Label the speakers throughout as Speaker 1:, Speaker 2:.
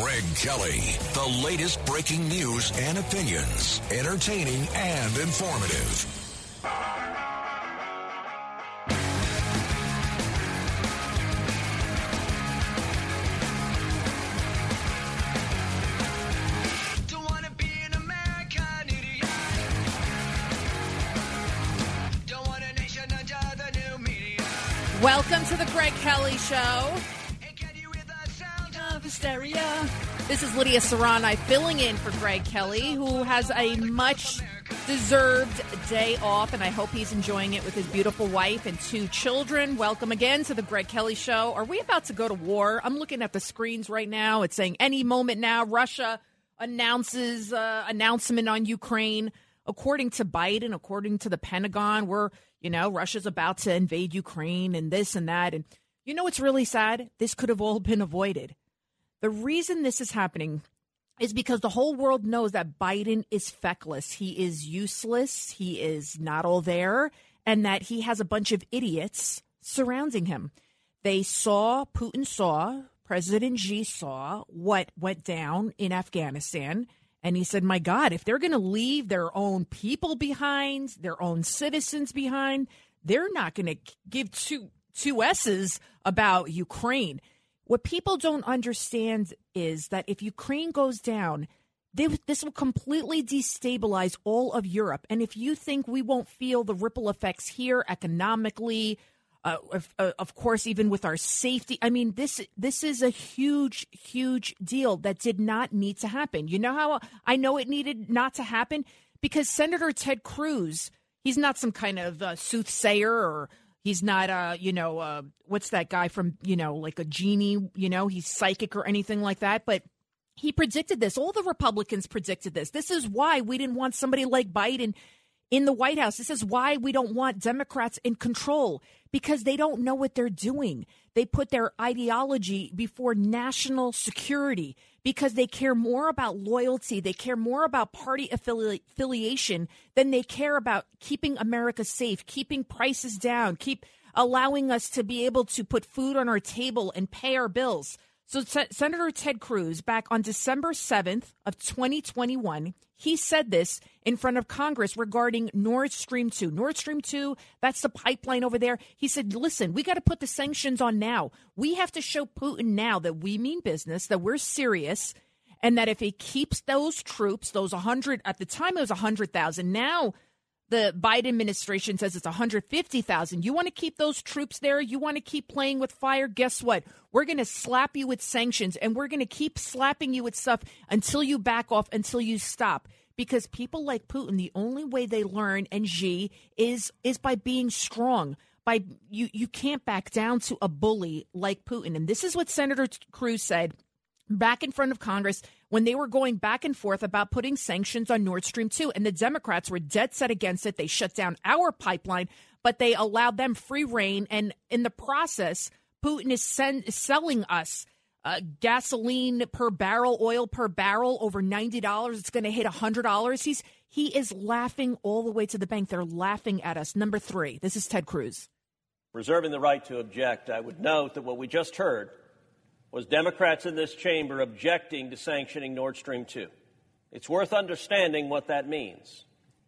Speaker 1: Greg Kelly, the latest breaking news and opinions, entertaining and informative. Don't wanna be an American idiot. Don't wanna nation.
Speaker 2: Welcome to the Greg Kelly Show. Hysteria. This is Lidia Curanaj filling in for Greg Kelly, who has a much deserved day off, and I hope he's enjoying it with his beautiful wife and two children. Welcome again to the Greg Kelly Show. Are we about to go to war? I'm looking at the screens right now. It's saying any moment now, Russia announces uh, announcement on Ukraine. According to Biden, according to the Pentagon, we're you know, Russia's about to invade Ukraine and this and that. And you know what's really sad? This could have all been avoided. The reason this is happening is because the whole world knows that Biden is feckless. He is useless. He is not all there, and that he has a bunch of idiots surrounding him. They saw, Putin saw, President Xi saw what went down in Afghanistan. And he said, My God, if they're going to leave their own people behind, their own citizens behind, they're not going to give two, two S's about Ukraine. What people don't understand is that if Ukraine goes down, this will completely destabilize all of Europe. And if you think we won't feel the ripple effects here economically, uh, of, uh, of, course, even with our safety. I mean, this this is a huge, huge deal that did not need to happen. You know how I know it needed not to happen because Senator Ted Cruz, he's not some kind of uh, soothsayer or he's not, a, you know, what's that guy from, you know, like a genie, you know, he's psychic or anything like that, but. He predicted this. All the Republicans predicted this. This is why we didn't want somebody like Biden in the White House. This is why we don't want Democrats in control because they don't know what they're doing. They put their ideology before national security because they care more about loyalty, they care more about party affili- affiliation than they care about keeping America safe, keeping prices down, keep allowing us to be able to put food on our table and pay our bills. So Senator Ted Cruz back on December 7th of 2021 he said this in front of Congress regarding Nord Stream 2. Nord Stream 2, that's the pipeline over there. He said, listen, we got to put the sanctions on now. We have to show Putin now that we mean business, that we're serious, and that if he keeps those troops, those 100, at the time it was 100,000, now the Biden administration says it's 150,000. You want to keep those troops there? You want to keep playing with fire? Guess what? We're going to slap you with sanctions and we're going to keep slapping you with stuff until you back off, until you stop. Because people like Putin, the only way they learn and Xi is is by being strong. By you you can't back down to a bully like Putin. And this is what Senator Cruz said back in front of Congress when they were going back and forth about putting sanctions on Nord Stream 2. And the Democrats were dead set against it. They shut down our pipeline, but they allowed them free reign. And in the process, Putin is, selling us uh, gasoline per barrel, oil per barrel over $90. It's going to hit $100. He's he is laughing all the way to the bank. They're laughing at us. Number three, this is Ted Cruz.
Speaker 3: Reserving the right to object, I would note that what we just heard was Democrats in this chamber objecting to sanctioning Nord Stream 2. It's worth understanding what that means.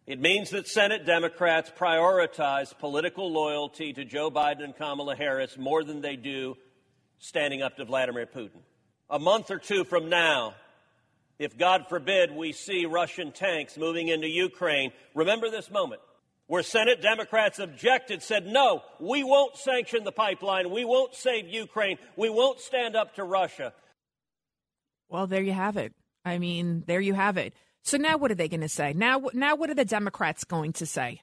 Speaker 3: It means that Senate Democrats prioritize political loyalty to Joe Biden and Kamala Harris more than they do standing up to Vladimir Putin. A month or two from now, if God forbid we see Russian tanks moving into Ukraine, remember this moment where Senate Democrats objected, said, no, we won't sanction the pipeline. We won't save Ukraine. We won't stand up to Russia.
Speaker 2: Well, there you have it. I mean, there you have it. So now what are they going to say? Now, now what are the Democrats going to say?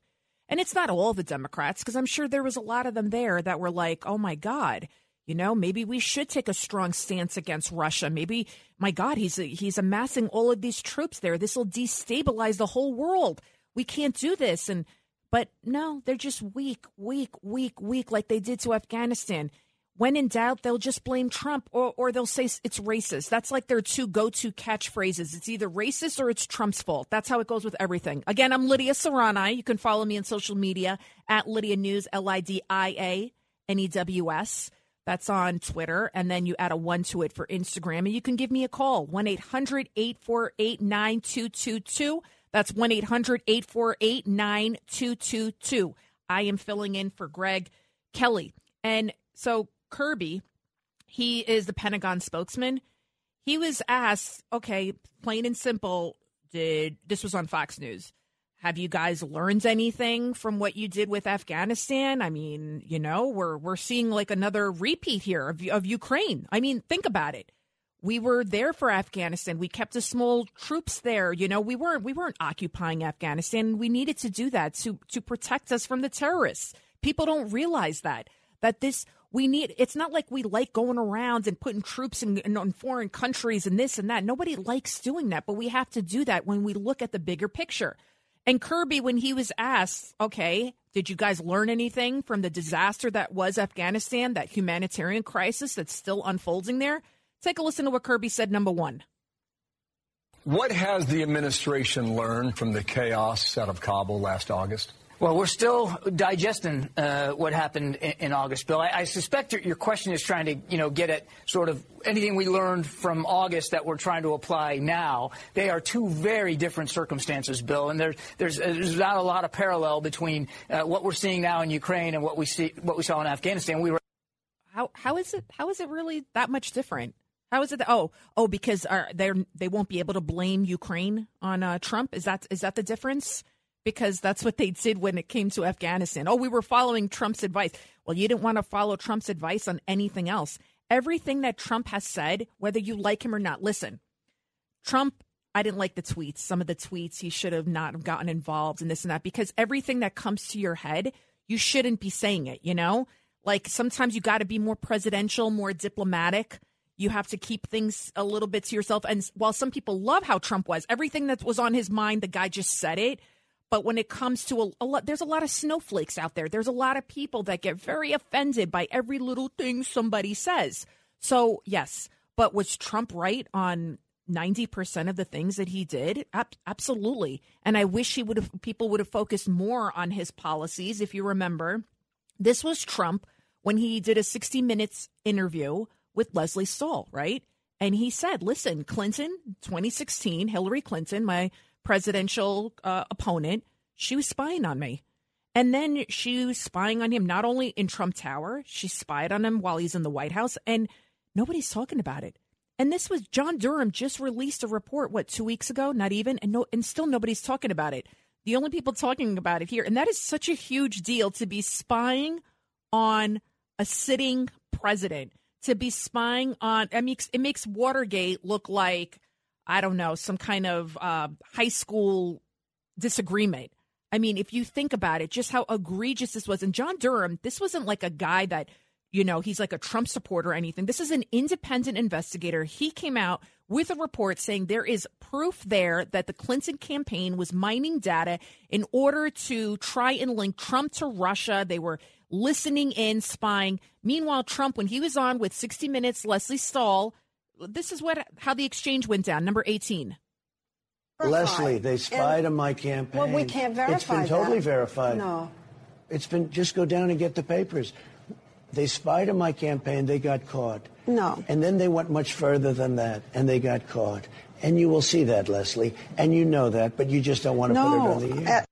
Speaker 2: And it's not all the Democrats, because I'm sure there was a lot of them there that were like, oh my God, You know, maybe we should take a strong stance against Russia. Maybe, my God, he's he's amassing all of these troops there. This will destabilize the whole world. We can't do this. And but no, they're just weak, weak, weak, weak, like they did to Afghanistan. When in doubt, they'll just blame Trump or, or they'll say it's racist. That's like their two go to catchphrases. It's either racist or it's Trump's fault. That's how it goes with everything. Again, I'm Lidia Curanaj. You can follow me on social media at Lidia News, L I D I A N E W S. That's on Twitter. And then you add a one to it for Instagram. And you can give me a call 1 800 848 9222. That's 1 800 848 9222. I am filling in for Greg Kelly. And so Kirby, he is the Pentagon spokesman. He was asked, okay, plain and simple, did this was on Fox News. Have you guys learned anything from what you did with Afghanistan? I mean, you know, we're we're seeing like another repeat here of, of Ukraine. I mean, think about it. We were there for Afghanistan. We kept a small troops there. You know, we weren't we weren't occupying Afghanistan. We needed to do that to to protect us from the terrorists. People don't realize that that this we need it's not like we like going around and putting troops in, in, in, foreign countries and this and that nobody likes doing that but we have to do that when we look at the bigger picture and kirby when he was asked okay did you guys learn anything from the disaster that was afghanistan that humanitarian crisis that's still unfolding there take a listen to what kirby said number one
Speaker 4: what has the administration learned from the chaos out of kabul last august
Speaker 5: well, we're still digesting uh, what happened in, in August, Bill. I, I, suspect your, your question is trying to, you know, get at sort of anything we learned from August that we're trying to apply now. They are two very different circumstances, Bill, and there's there's, there's not a lot of parallel between uh, what we're seeing now in Ukraine and what we see what we saw in Afghanistan. We were
Speaker 2: how how is it how is it really that much different? How is it? That, oh, oh, because they they won't be able to blame Ukraine on uh, Trump. Is that is that the difference? because that's what they did when it came to Afghanistan. Oh, we were following Trump's advice. Well, you didn't want to follow Trump's advice on anything else. Everything that Trump has said, whether you like him or not, listen, Trump, I didn't like the tweets. Some of the tweets, he should have not gotten involved in this and that because everything that comes to your head, you shouldn't be saying it, you know? Like sometimes you got to be more presidential, more diplomatic. You have to keep things a little bit to yourself. And while some people love how Trump was, everything that was on his mind, the guy just said it. But when it comes to a, a, lot, there's a lot of snowflakes out there. There's a lot of people that get very offended by every little thing somebody says. So, yes, but was Trump right on 90% of the things that he did? Ab- absolutely. And I wish he would have, people would have focused more on his policies. If you remember, this was Trump when he did a 60 minutes interview with Lesley Stahl, right? And he said, listen, Clinton, 2016, Hillary Clinton, my presidential uh, opponent, she was spying on me. And then she was spying on him not only in Trump Tower, she spied on him while he's in the White House, and nobody's talking about it. And this was John Durham just released a report, what, two weeks ago? Not even, and no, and still nobody's talking about it. The only people talking about it here, and that is such a huge deal to be spying on a sitting president, to be spying on. I mean, it makes Watergate look like I don't know, some kind of uh, high school disagreement. I mean, if you think about it, just how egregious this was. And John Durham, this wasn't like a guy that, you know, he's like a Trump supporter or anything. This is an independent investigator. He came out with a report saying there is proof there that the Clinton campaign was mining data in order to try and link Trump to Russia. They were listening in, spying. Meanwhile, Trump, when he was on with 60 Minutes, Lesley Stahl, this is what how the exchange went down. Number eighteen.
Speaker 6: Lesley, they spied on my campaign.
Speaker 7: Well, we can't verify
Speaker 6: It's been
Speaker 7: that.
Speaker 6: totally verified.
Speaker 7: No.
Speaker 6: It's been just go down and get the papers. They spied on my campaign. They got caught.
Speaker 7: No.
Speaker 6: And then they went much further than that, and they got caught. And you will see that, Lesley, and you know that, but you just don't want to
Speaker 7: no.
Speaker 6: put it on the air.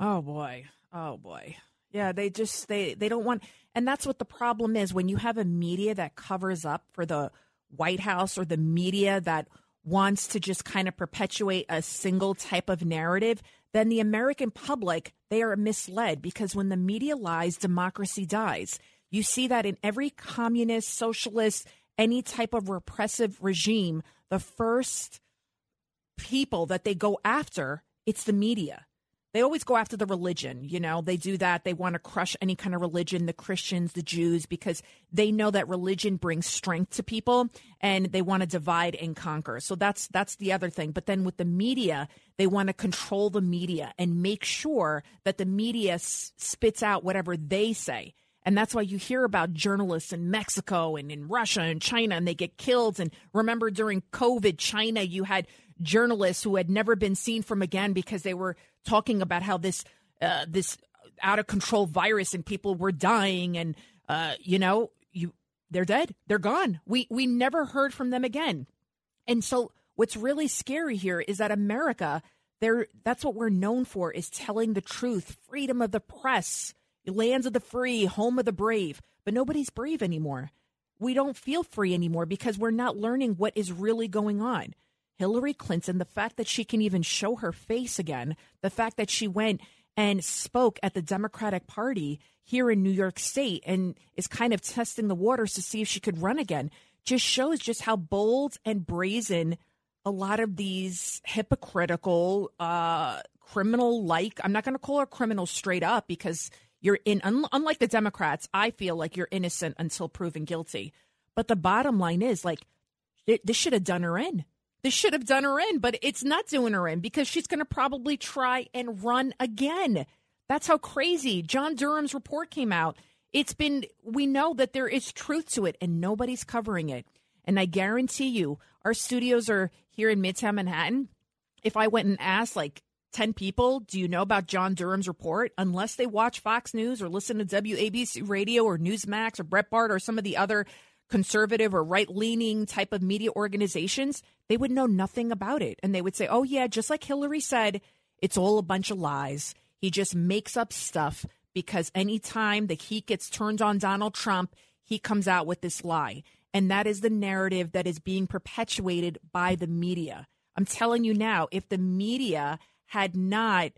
Speaker 2: Oh boy. Oh boy. Yeah, they just they they don't want and that's what the problem is when you have a media that covers up for the White House or the media that wants to just kind of perpetuate a single type of narrative, then the American public, they are misled because when the media lies, democracy dies. You see that in every communist, socialist, any type of repressive regime, the first people that they go after, it's the media. They always go after the religion. You know, they do that. They want to crush any kind of religion, the Christians, the Jews, because they know that religion brings strength to people and they want to divide and conquer. So that's that's the other thing. But then with the media, they want to control the media and make sure that the media s- spits out whatever they say. And that's why you hear about journalists in Mexico and in Russia and China and they get killed. And remember during COVID, China, you had journalists who had never been seen from again because they were talking about how this uh, this out of control virus and people were dying and uh, you know you they're dead. They're gone. We we never heard from them again. And so what's really scary here is that America there that's what we're known for is telling the truth freedom of the press lands of the free home of the brave. But nobody's brave anymore. We don't feel free anymore because we're not learning what is really going on Hillary Clinton, the fact that she can even show her face again, the fact that she went and spoke at the Democratic Party here in New York State and is kind of testing the waters to see if she could run again, just shows just how bold and brazen a lot of these hypocritical, uh, criminal like, I'm not going to call her criminal straight up because you're in, un- unlike the Democrats, I feel like you're innocent until proven guilty. But the bottom line is like, this should have done her in. This should have done her in, but it's not doing her in because she's going to probably try and run again. That's how crazy John Durham's report came out. It's been, we know that there is truth to it and nobody's covering it. And I guarantee you, our studios are here in Midtown Manhattan. If I went and asked like 10 people, do you know about John Durham's report? Unless they watch Fox News or listen to WABC radio or Newsmax or Breitbart or some of the other conservative or right leaning type of media organizations, they would know nothing about it. And they would say, oh, yeah, just like Hillary said, it's all a bunch of lies. He just makes up stuff because anytime the heat gets turned on Donald Trump, he comes out with this lie. And that is the narrative that is being perpetuated by the media. I'm telling you now, if the media had not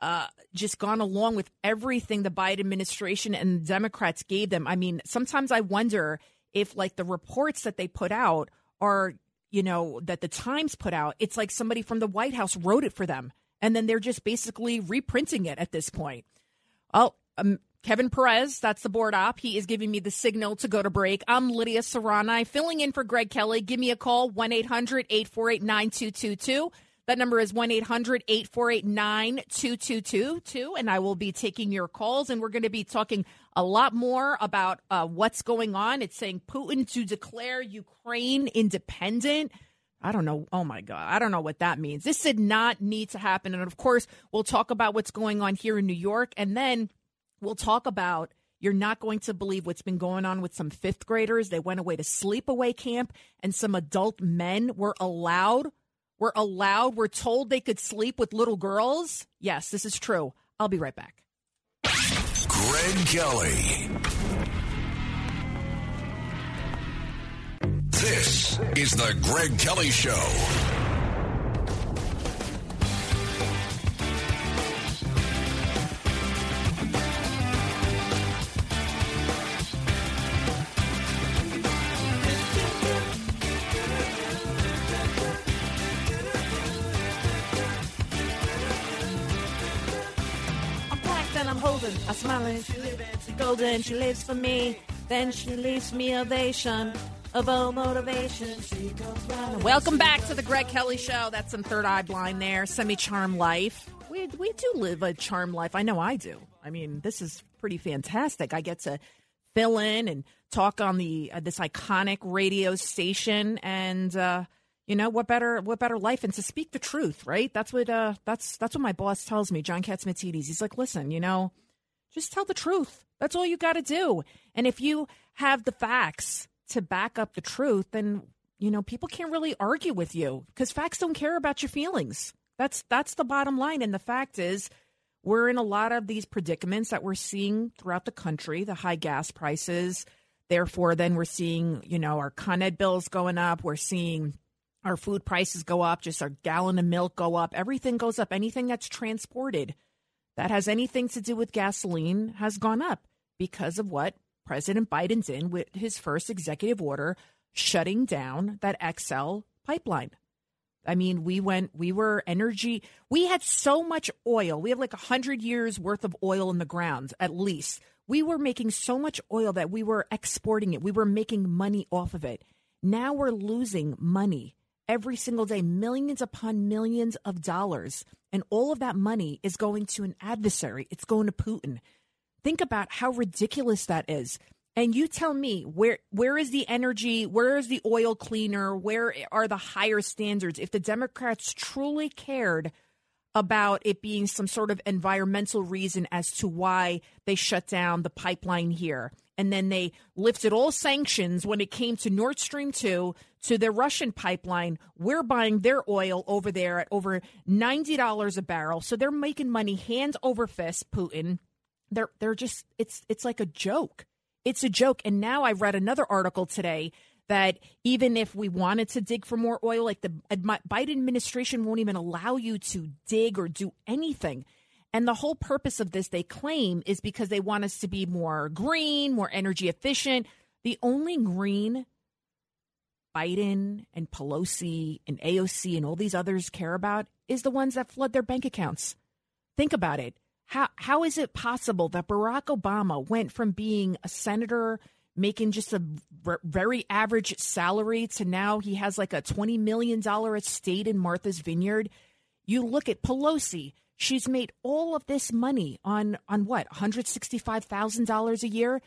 Speaker 2: uh, just gone along with everything the Biden administration and Democrats gave them, I mean, sometimes I wonder if, like, the reports that they put out are you know, that the Times put out, it's like somebody from the White House wrote it for them. And then they're just basically reprinting it at this point. Oh, um, Kevin Perez, that's the board op. He is giving me the signal to go to break. I'm Lidia Curanaj, filling in for Greg Kelly. Give me a call, 1 800 848 9222. That number is 1 800 848 9222. And I will be taking your calls. And we're going to be talking a lot more about uh, what's going on. It's saying Putin to declare Ukraine independent. I don't know. Oh my God. I don't know what that means. This did not need to happen. And of course, we'll talk about what's going on here in New York. And then we'll talk about you're not going to believe what's been going on with some fifth graders. They went away to sleepaway camp, and some adult men were allowed, were allowed, were told they could sleep with little girls. Yes, this is true. I'll be right back.
Speaker 1: Greg Kelly. This is the Greg Kelly Show.
Speaker 2: Holding. I smile and she lives golden. She lives for me. Then she leaves me ovation of all motivation. She round. Welcome back to the Greg Kelly Show. That's some third eye blind there. Semi charm life. We we do live a charm life. I know I do. I mean, this is pretty fantastic. I get to fill in and talk on the uh, this iconic radio station and. uh you know what better what better life and to speak the truth right that's what uh that's that's what my boss tells me john catsimatidis he's like listen you know just tell the truth. That's all you got to do. And if you have the facts to back up the truth then you know people can't really argue with you because facts don't care about your feelings. That's that's the bottom line. And the fact is we're in a lot of these predicaments that we're seeing throughout the country the high gas prices. Therefore then we're seeing you know our con ed bills going up. We're seeing our food prices go up, just our gallon of milk go up, everything goes up. Anything that's transported that has anything to do with gasoline has gone up because of what President Biden did with his first executive order shutting down that XL pipeline. I mean, we went, we were energy. We had so much oil. We have like a hundred years worth of oil in the ground, at least. We were making so much oil that we were exporting it. We were making money off of it. Now we're losing money every single day, millions upon millions of dollars. And all of that money is going to an adversary. It's going to Putin. Think about how ridiculous that is. And you tell me where where is the energy? Where is the oil cleaner? Where are the higher standards? If the Democrats truly cared about it being some sort of environmental reason as to why they shut down the pipeline here, and then they lifted all sanctions when it came to Nord Stream 2 to the Russian pipeline. We're buying their oil over there at over $90 a barrel. So they're making money hand over fist, Putin. They're they're just it's it's like a joke. It's a joke. And now I read another article today that even if we wanted to dig for more oil, like the Biden administration won't even allow you to dig or do anything. And the whole purpose of this, they claim, is because they want us to be more green, more energy efficient. The only green Biden and Pelosi and AOC and all these others care about is the ones that flood their bank accounts. Think about it. How how is it possible that Barack Obama went from being a senator making just a r- very average salary to now he has like a 20 million dollar estate in Martha's Vineyard? You look at Pelosi, she's made all of this money on on what? $165,000 a year.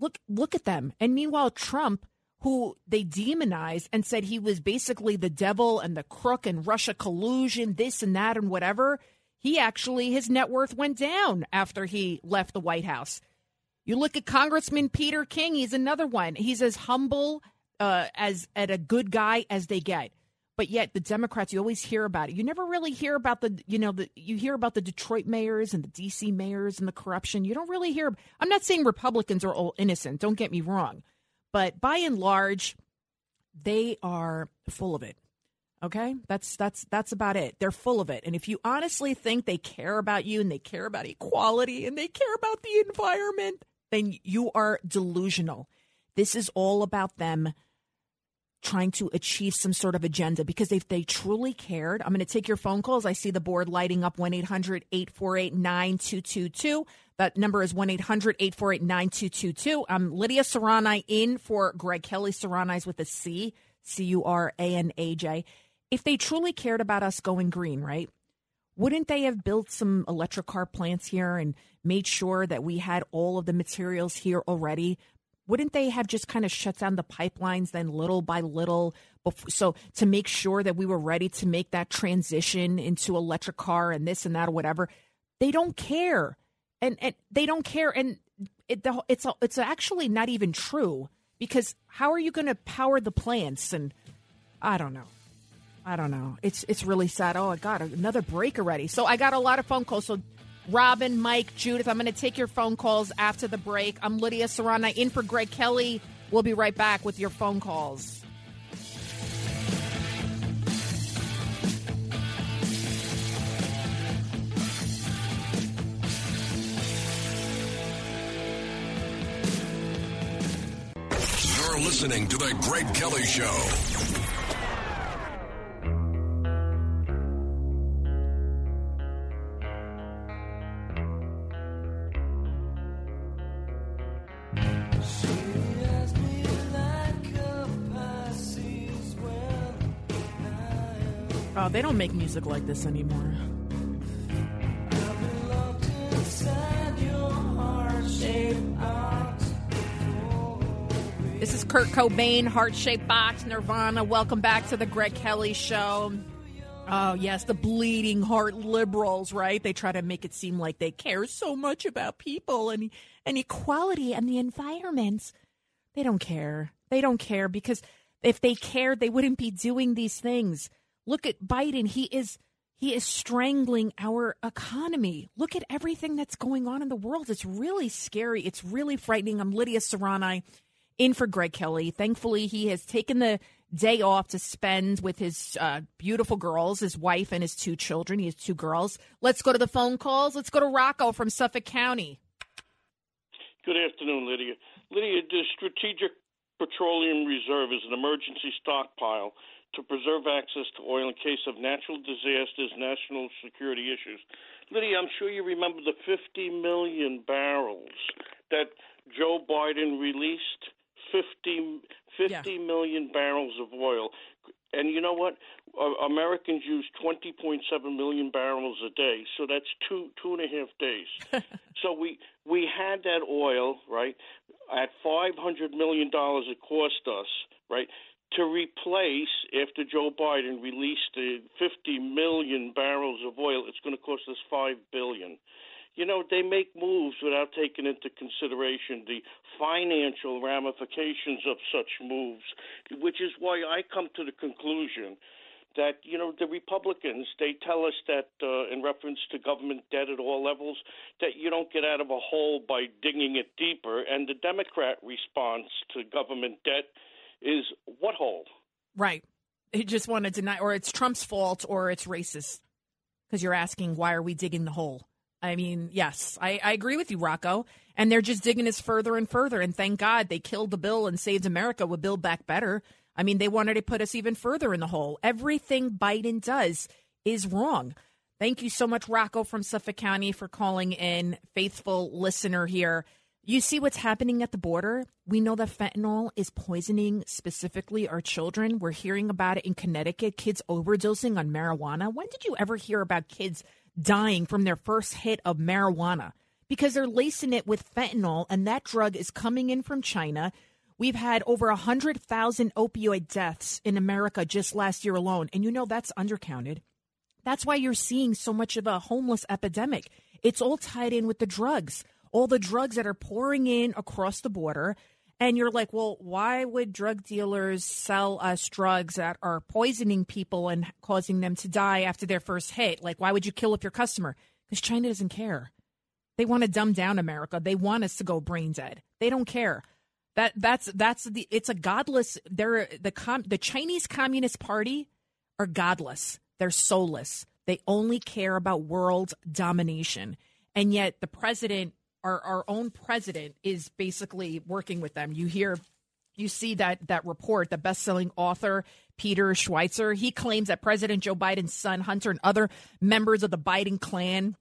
Speaker 2: Look look at them. And meanwhile Trump who they demonized and said he was basically the devil and the crook and Russia collusion, this and that and whatever he actually, his net worth went down after he left the White House. You look at Congressman Peter King, he's another one. He's as humble uh, as at a good guy as they get. But yet the Democrats, you always hear about it. You never really hear about the, you know, the you hear about the Detroit mayors and the DC mayors and the corruption. You don't really hear. I'm not saying Republicans are all innocent. Don't get me wrong, but by and large, they are full of it. Okay? That's that's that's about it. They're full of it. And if you honestly think they care about you and they care about equality and they care about the environment, then you are delusional. This is all about them trying to achieve some sort of agenda because if they truly cared, I'm going to take your phone calls. I see the board lighting up 1 800 848 9222. That number is 1 800 848 9222. I'm Lidia Curanaj in for Greg Kelly. Curanaj's with a C, C U R A N A J if they truly cared about us going green, right? Wouldn't they have built some electric car plants here and made sure that we had all of the materials here already? Wouldn't they have just kind of shut down the pipelines then little by little? Before, so to make sure that we were ready to make that transition into electric car and this and that or whatever, they don't care, and and they don't care, and it, the, it's it's actually not even true because how are you going to power the plants? And I don't know. I don't know. It's it's really sad. Oh, I got another break already. So I got a lot of phone calls. So Robin, Mike, Judith, I'm going to take your phone calls after the break. I'm Lidia Curanaj in for Greg Kelly. We'll be right back with your phone calls.
Speaker 1: You're listening to The Greg Kelly Show.
Speaker 2: Oh, they don't make music like this anymore. This is Kurt Cobain, Heart Shaped Box, Nirvana. Welcome back to the Greg Kelly Show. Oh, yes, the bleeding heart liberals, right? They try to make it seem like they care so much about people and, and equality and the environment. They don't care. They don't care because if they cared, they wouldn't be doing these things. Look at Biden. He is he is strangling our economy. Look at everything that's going on in the world. It's really scary. It's really frightening. I'm Lidia Curanaj in for Greg Kelly. Thankfully, he has taken the day off to spend with his uh, beautiful girls, his wife and his two children. He has two girls. Let's go to the phone calls. Let's go to Rocco from Suffolk County.
Speaker 7: Good afternoon, Lidia. Lidia, the strategic petroleum reserve is an emergency stockpile to preserve access to oil in case of natural disasters, national security issues. Lidia, I'm sure you remember the 50 million barrels that Joe Biden released 50, 50 yeah. million barrels of oil. And you know what? Americans use 20.7 million barrels a day, so that's two two and a half days. so we we had that oil right at 500 million dollars. It cost us right to replace after Joe Biden released the 50 million barrels of oil. It's going to cost us five billion you know, they make moves without taking into consideration the financial ramifications of such moves, which is why I come to the conclusion that you know the Republicans they tell us that uh, in reference to government debt at all levels that you don't get out of a hole by digging it deeper, and the Democrat response to government debt is what hole?
Speaker 2: Right. He just want to deny, or it's Trump's fault, or it's racist, because you're asking why are we digging the hole? I mean, yes, I, I agree with you, Rocco. And they're just digging us further and further. And thank God they killed the bill and saved America with Build Back Better. I mean, they wanted to put us even further in the hole. Everything Biden does is wrong. Thank you so much, Rocco from Suffolk County, for calling in. Faithful listener here. You see what's happening at the border? We know that fentanyl is poisoning specifically our children. We're hearing about it in Connecticut, kids overdosing on marijuana. When did you ever hear about kids dying from their first hit of marijuana because they're lacing it with fentanyl, and that drug is coming in from China. We've had over 100,000 opioid deaths in America just last year alone. And you know that's undercounted. That's why you're seeing so much of a homeless epidemic. It's all tied in with the drugs, all the drugs that are pouring in across the border. And you're like, well, why would drug dealers sell us drugs that are poisoning people and causing them to die after their first hit? Like, why would you kill up your customer? Because China doesn't care. They want to dumb down America. They want us to go brain dead. They don't care. That that's that's the it's a godless. They're the com, the Chinese Communist Party are godless. They're soulless. They only care about world domination. And yet the president our, our own president is basically working with them. You hear, you see that that report, the best-selling author Peter Schweizer, he claims that President Joe Biden's son Hunter and other members of the Biden clan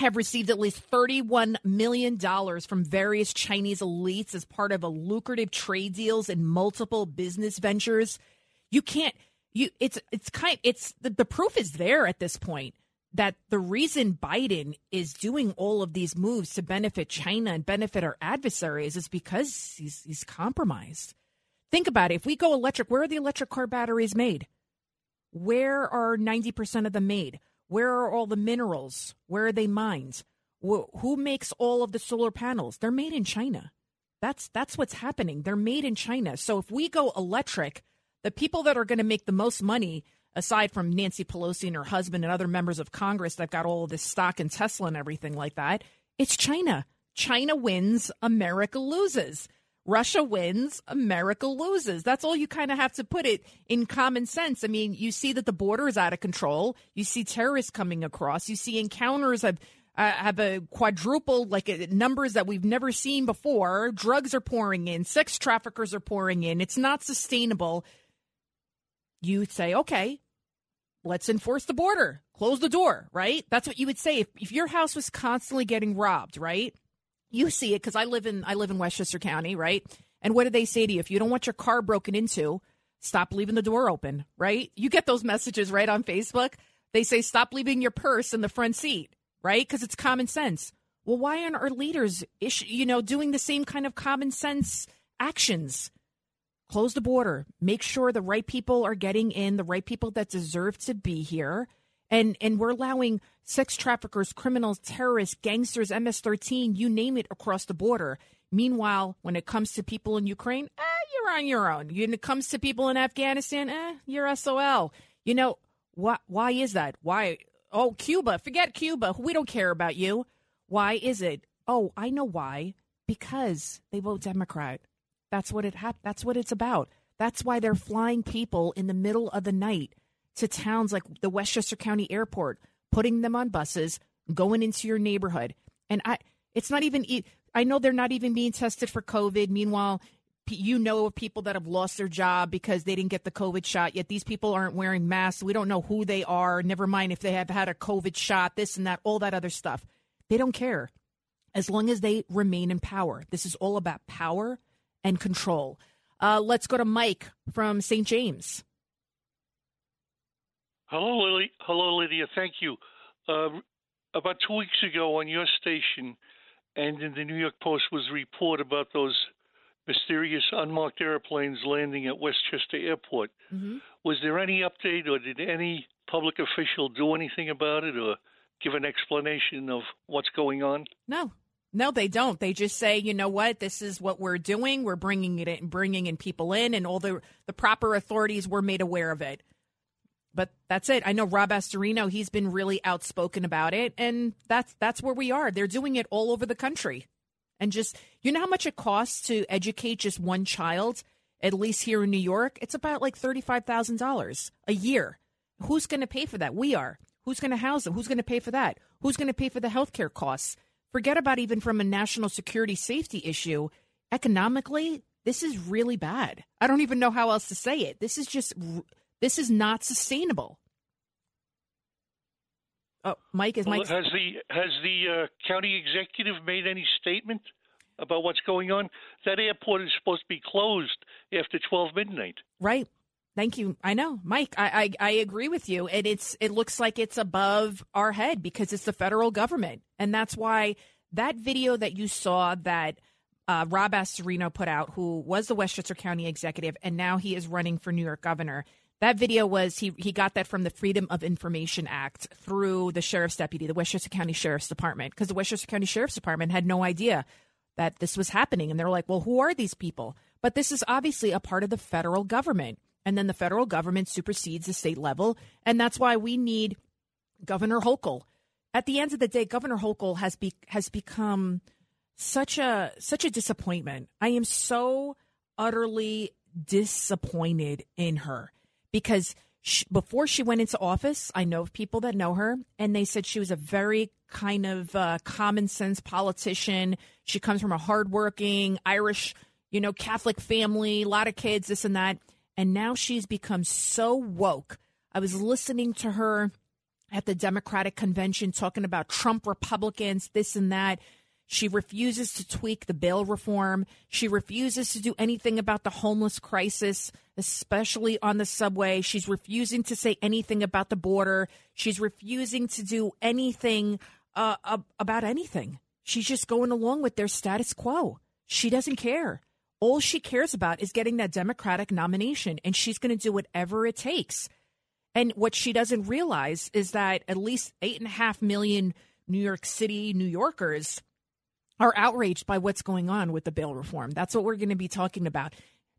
Speaker 2: have received at least $31 million from various Chinese elites as part of a lucrative trade deals and multiple business ventures. You can't you it's it's kind it's the, the proof is there at this point that the reason Biden is doing all of these moves to benefit China and benefit our adversaries is because he's, he's compromised. Think about it. If we go electric, where are the electric car batteries made? Where are 90% of them made? Where are all the minerals? Where are they mined? Who makes all of the solar panels? They're made in China. That's that's what's happening. They're made in China. So if we go electric, the people that are going to make the most money aside from Nancy Pelosi and her husband and other members of Congress that got all of this stock in Tesla and everything like that, it's China. China wins, America loses. Russia wins, America loses. That's all you kind of have to put it in common sense. I mean, you see that the border is out of control. You see terrorists coming across. You see encounters have uh, have a quadruple like uh, numbers that we've never seen before. Drugs are pouring in. Sex traffickers are pouring in. It's not sustainable. You say, okay, let's enforce the border, close the door, right? That's what you would say if, if your house was constantly getting robbed, right? You see it because I live in I live in Westchester County, right? And what do they say to you? If you don't want your car broken into, stop leaving the door open, right? You get those messages right on Facebook. They say stop leaving your purse in the front seat, right? Because it's common sense. Well, why aren't our leaders, you know, doing the same kind of common sense actions? Close the border, make sure the right people are getting in, the right people that deserve to be here. And, and we're allowing sex traffickers, criminals, terrorists, gangsters, MS 13, you name it, across the border. Meanwhile, when it comes to people in Ukraine, eh, you're on your own. When it comes to people in Afghanistan, eh, you're SOL. You know, why, why is that? Why? Oh, Cuba, forget Cuba. We don't care about you. Why is it? Oh, I know why. Because they vote Democrat. That's what it hap- that's what it's about. That's why they're flying people in the middle of the night to towns like the Westchester County Airport, putting them on buses, going into your neighborhood. And I it's not even I know they're not even being tested for COVID. Meanwhile, you know of people that have lost their job because they didn't get the COVID shot, yet these people aren't wearing masks. We don't know who they are. Never mind if they have had a COVID shot, this and that, all that other stuff. They don't care as long as they remain in power. This is all about power and control. Uh, let's go to Mike from St. James.
Speaker 8: Hello, Lily. Hello, Lidia. Thank you. Uh, about two weeks ago on your station and in the New York Post was a report about those mysterious unmarked airplanes landing at Westchester Airport. Mm-hmm. Was there any update, or did any public official do anything about it, or give an explanation of what's going on?
Speaker 2: No. No, they don't. They just say, you know what, this is what we're doing. We're bringing it in, bringing in people in, and all the the proper authorities were made aware of it. But that's it. I know Rob Astorino. He's been really outspoken about it, and that's that's where we are. They're doing it all over the country and just you know how much it costs to educate just one child at least here in new york it's about like $35000 a year who's going to pay for that we are who's going to house them who's going to pay for that who's going to pay for the health care costs forget about even from a national security safety issue economically this is really bad i don't even know how else to say it this is just this is not sustainable Oh, Mike is Mike.
Speaker 8: Well, has the has the uh, county executive made any statement about what's going on? That airport is supposed to be closed after twelve midnight.
Speaker 2: Right. Thank you. I know, Mike. I, I, I agree with you, and it's it looks like it's above our head because it's the federal government, and that's why that video that you saw that uh, Rob Astorino put out, who was the Westchester County executive, and now he is running for New York governor. That video was he he got that from the Freedom of Information Act through the sheriff's deputy, the Westchester County Sheriff's Department, because the Westchester County Sheriff's Department had no idea that this was happening, and they're like, "Well, who are these people?" But this is obviously a part of the federal government, and then the federal government supersedes the state level, and that's why we need Governor Hochul. At the end of the day, Governor Hochul has be, has become such a such a disappointment. I am so utterly disappointed in her because she, before she went into office, I know of people that know her, and they said she was a very kind of uh, common sense politician. She comes from a hardworking Irish, you know, Catholic family, a lot of kids, this and that. And now she's become so woke. I was listening to her at the Democratic convention talking about Trump Republicans, this and that. She refuses to tweak the bail reform. She refuses to do anything about the homeless crisis, especially on the subway. She's refusing to say anything about the border. She's refusing to do anything uh, about anything. She's just going along with their status quo. She doesn't care. All she cares about is getting that Democratic nomination, and she's going to do whatever it takes. And what she doesn't realize is that at least eight and a half million New York City New Yorkers are outraged by what's going on with the bail reform. That's what we're going to be talking about.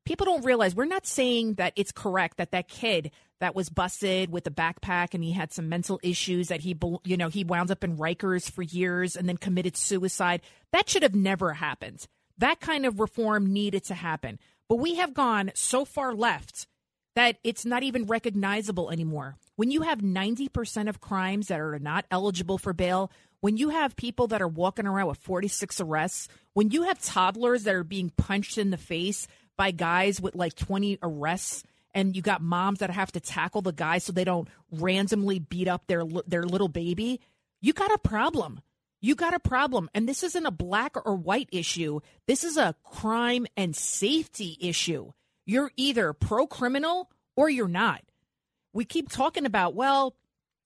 Speaker 2: People don't realize we're not saying that it's correct that that kid that was busted with a backpack and he had some mental issues that he you know he wound up in Rikers for years and then committed suicide. That should have never happened. That kind of reform needed to happen. But we have gone so far left that it's not even recognizable anymore. When you have 90% of crimes that are not eligible for bail, when you have people that are walking around with 46 arrests, when you have toddlers that are being punched in the face by guys with like 20 arrests, and you got moms that have to tackle the guys so they don't randomly beat up their their little baby, you got a problem. You got a problem. And this isn't a black or white issue. This is a crime and safety issue. You're either pro criminal or you're not. We keep talking about, well,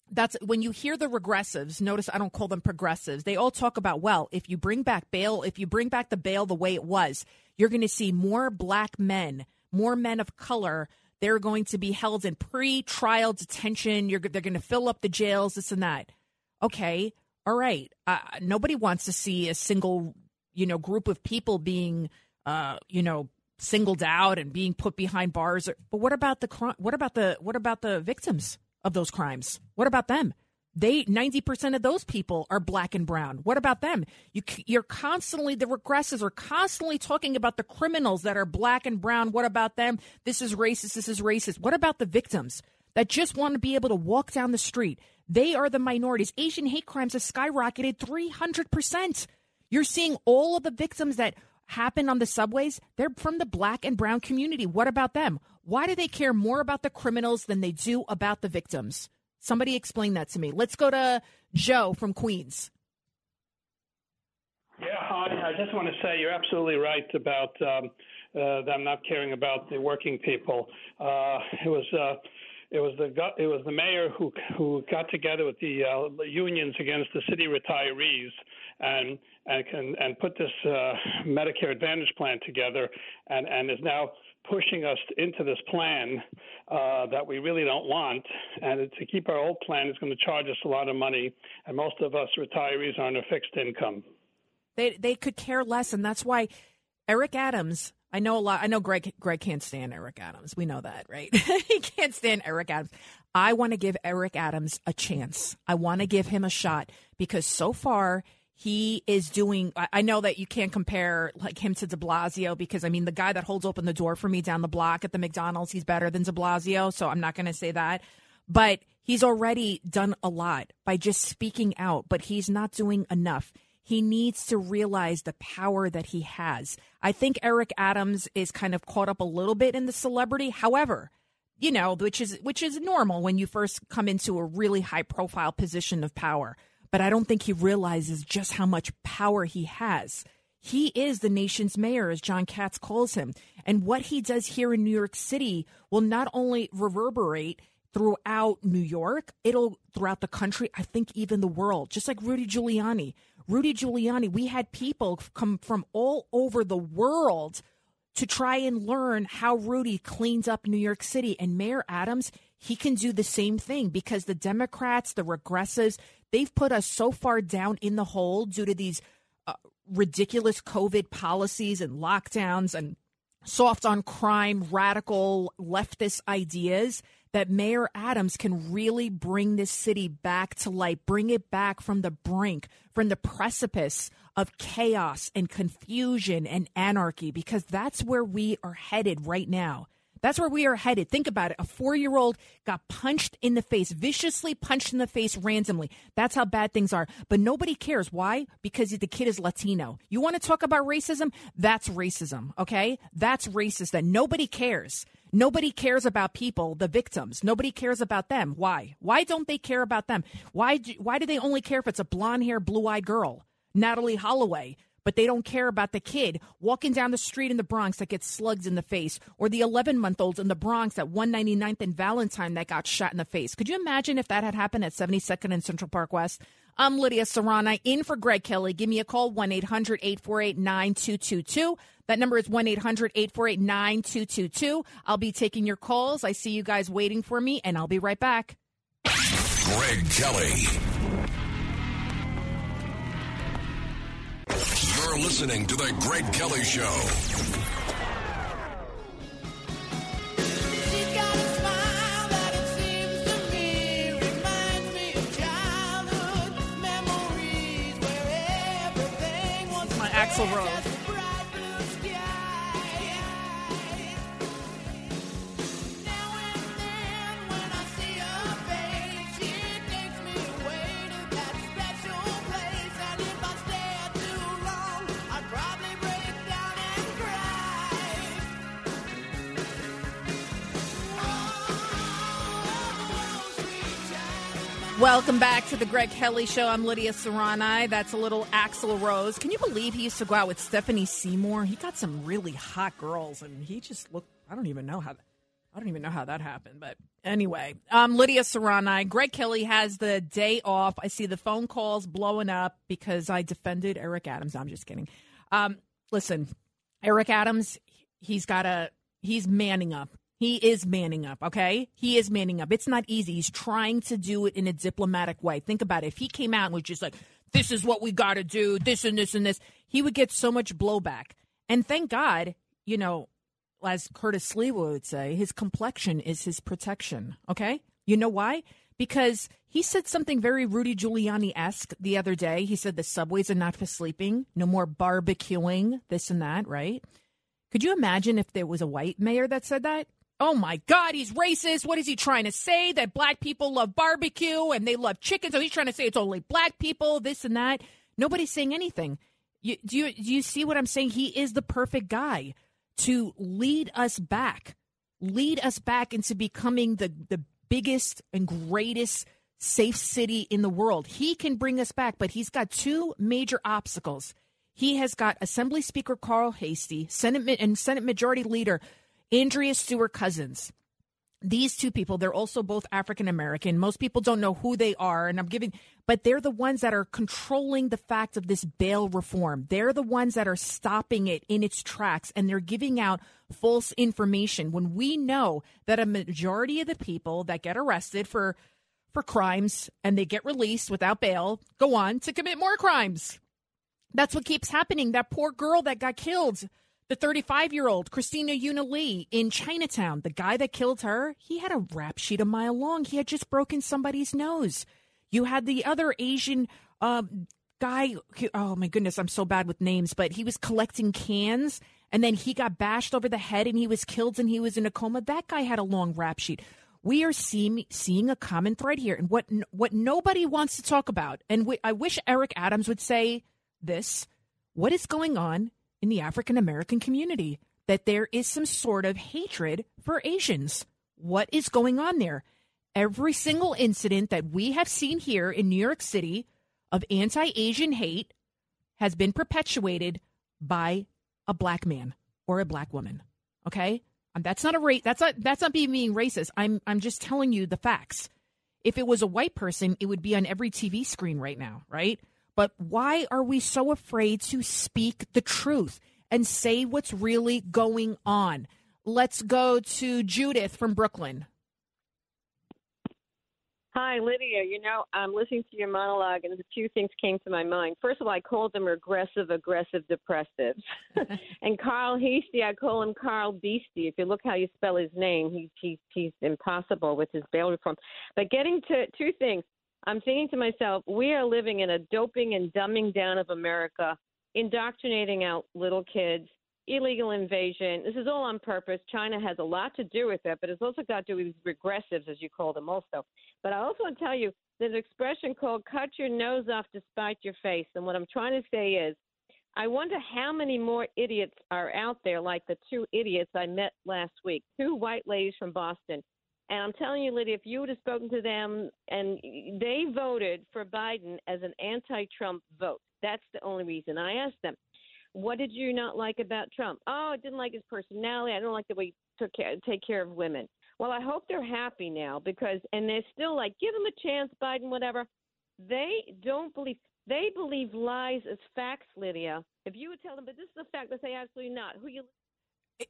Speaker 2: that's when you hear the regressives notice i don't call them progressives they all talk about well if you bring back bail if you bring back the bail the way it was you're going to see more black men more men of color they're going to be held in pre-trial detention you're, they're going to fill up the jails this and that okay all right uh, nobody wants to see a single you know group of people being uh, you know singled out and being put behind bars but what about the what about the what about the victims of those crimes. What about them? They 90% of those people are black and brown. What about them? You you're constantly the regressives are constantly talking about the criminals that are black and brown. What about them? This is racist. This is racist. What about the victims that just want to be able to walk down the street? They are the minorities. Asian hate crimes have skyrocketed 300%. You're seeing all of the victims that happen on the subways, they're from the black and brown community. What about them? Why do they care more about the criminals than they do about the victims? Somebody explain that to me. Let's go to Joe from Queens.
Speaker 9: Yeah, hi. I just want to say you're absolutely right about um, uh, them not caring about the working people. Uh, it was. Uh, it was the it was the mayor who who got together with the uh, unions against the city retirees and and and put this uh, Medicare Advantage plan together and and is now pushing us into this plan uh, that we really don't want. And to keep our old plan is going to charge us a lot of money, and most of us retirees are on a fixed income.
Speaker 2: They they could care less, and that's why Eric Adams. I know a lot. I know Greg. Greg can't stand Eric Adams. We know that, right? he can't stand Eric Adams. I want to give Eric Adams a chance. I want to give him a shot because so far he is doing i know that you can't compare like him to de blasio because i mean the guy that holds open the door for me down the block at the mcdonald's he's better than de blasio so i'm not going to say that but he's already done a lot by just speaking out but he's not doing enough he needs to realize the power that he has i think eric adams is kind of caught up a little bit in the celebrity however you know which is which is normal when you first come into a really high profile position of power but I don't think he realizes just how much power he has. He is the nation's mayor, as John Cats calls him. And what he does here in New York City will not only reverberate throughout New York, it'll throughout the country, I think even the world, just like Rudy Giuliani. Rudy Giuliani, we had people come from all over the world to try and learn how Rudy cleans up New York City. And Mayor Adams, he can do the same thing because the Democrats, the regressives, they've put us so far down in the hole due to these uh, ridiculous COVID policies and lockdowns and soft on crime, radical leftist ideas that Mayor Adams can really bring this city back to life, bring it back from the brink, from the precipice of chaos and confusion and anarchy, because that's where we are headed right now. That's where we are headed. Think about it. A four year old got punched in the face, viciously punched in the face randomly. That's how bad things are. But nobody cares. Why? Because the kid is Latino. You want to talk about racism? That's racism. Okay. That's racist. That nobody cares. Nobody cares about people, the victims. Nobody cares about them. Why? Why don't they care about them? Why do, why do they only care if it's a blonde hair, blue eyed girl? Natalee Holloway but they don't care about the kid walking down the street in the Bronx that gets slugs in the face, or the 11 month olds in the Bronx at 199th and Valentine that got shot in the face. Could you imagine if that had happened at 72nd and Central Park West? I'm Lidia Curanaj in for Greg Kelly. Give me a call, 1 800 848 9222. That number is 1 800 848 9222. I'll be taking your calls. I see you guys waiting for me, and I'll be right back.
Speaker 1: Greg Kelly. Listening to The Greg Kelly Show.
Speaker 2: My Axl Rose. Welcome back to the Greg Kelly Show. I'm Lidia Curanaj. That's a little Axl Rose. Can you believe he used to go out with Stephanie Seymour? He got some really hot girls, and he just looked. I don't even know how. I don't even know how that happened. But anyway, um, Lidia Curanaj. Greg Kelly has the day off. I see the phone calls blowing up because I defended Eric Adams. I'm just kidding. Um, listen, Eric Adams. He's got a. He's manning up. He is manning up, okay? He is manning up. It's not easy. He's trying to do it in a diplomatic way. Think about it. If he came out and was just like, this is what we got to do, this and this and this, he would get so much blowback. And thank God, you know, as Curtis Sliwa would say, his complexion is his protection, okay? You know why? Because he said something very Rudy Giuliani esque the other day. He said the subways are not for sleeping, no more barbecuing, this and that, right? Could you imagine if there was a white mayor that said that? Oh my God, he's racist. What is he trying to say? That black people love barbecue and they love chicken. So he's trying to say it's only black people, this and that. Nobody's saying anything. You, do you do you see what I'm saying? He is the perfect guy to lead us back, lead us back into becoming the the biggest and greatest safe city in the world. He can bring us back, but he's got two major obstacles. He has got Assembly Speaker Carl Heastie, Senate and Senate Majority Leader Andrea Stewart Cousins. These two people they're also both african american most people don't know who they are and i'm giving but they're the ones that are controlling the fact of this bail reform. They're the ones that are stopping it in its tracks and they're giving out false information when we know that a majority of the people that get arrested for for crimes and they get released without bail go on to commit more crimes. That's what keeps happening. That poor girl that got killed the 35 year old Christina Yuna Lee in Chinatown, the guy that killed her, he had a rap sheet a mile long. He had just broken somebody's nose. You had the other Asian um, guy. Oh my goodness, I'm so bad with names, but he was collecting cans and then he got bashed over the head and he was killed and he was in a coma. That guy had a long rap sheet. We are seeing seeing a common thread here, and what what nobody wants to talk about. And we, I wish Eric Adams would say this: What is going on in the African American community that there is some sort of hatred for Asians. What is going on there? Every single incident that we have seen here in New York City of anti Asian hate has been perpetuated by a black man or a black woman. Okay? And that's not a rate that's not that's not being being racist. I'm I'm just telling you the facts. If it was a white person, it would be on every TV screen right now, right? But why are we so afraid to speak the truth and say what's really going on? Let's go to Judith from Brooklyn.
Speaker 10: Hi, Lidia. You know, I'm listening to your monologue, and a few things came to my mind. First of all, I called them aggressive, aggressive depressives. and Carl Heastie, I call him Carl Beastie. If you look how you spell his name, he's he's impossible with his bail reform. But getting to two things. I'm thinking to myself, we are living in a doping and dumbing down of America, indoctrinating out little kids, illegal invasion. This is all on purpose. China has a lot to do with it, but it's also got to do with regressives, as you call them, also. But I also want to tell you there's an expression called cut your nose off to spite your face. And what I'm trying to say is, I wonder how many more idiots are out there like the two idiots I met last week, two white ladies from Boston and I'm telling you, Lidia, if you would have spoken to them and they voted for Biden as an anti Trump vote, that's the only reason. I asked them, what did you not like about Trump? Oh, I didn't like his personality. I don't like the way he took care, take care of women. Well, I hope they're happy now because, and they're still like, give him a chance, Biden, whatever. They don't believe, they believe lies as facts, Lidia. If you would tell them, but this is a fact, they say absolutely not. Who you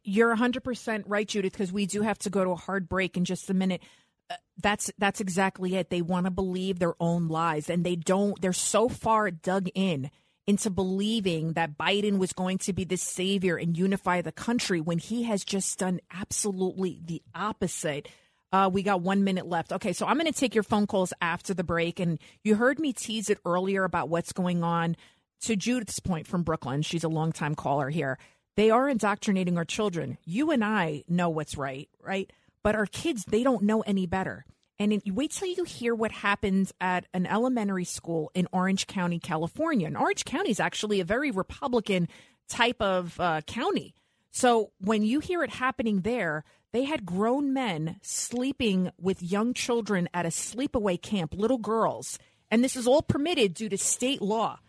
Speaker 2: you're 100% right, Judith, because we do have to go to a hard break in just a minute. Uh, that's that's exactly it. They want to believe their own lies, and they don't. They're so far dug in into believing that Biden was going to be the savior and unify the country when he has just done absolutely the opposite. Uh, we got one minute left. Okay, so I'm going to take your phone calls after the break. And you heard me tease it earlier about what's going on. To Judith's point from Brooklyn, she's a longtime caller here. They are indoctrinating our children. You and I know what's right, right? But our kids, they don't know any better. And in, wait till you hear what happens at an elementary school in Orange County, California. And Orange County is actually a very Republican type of uh, county. So when you hear it happening there, they had grown men sleeping with young children at a sleepaway camp, little girls. And this is all permitted due to state law.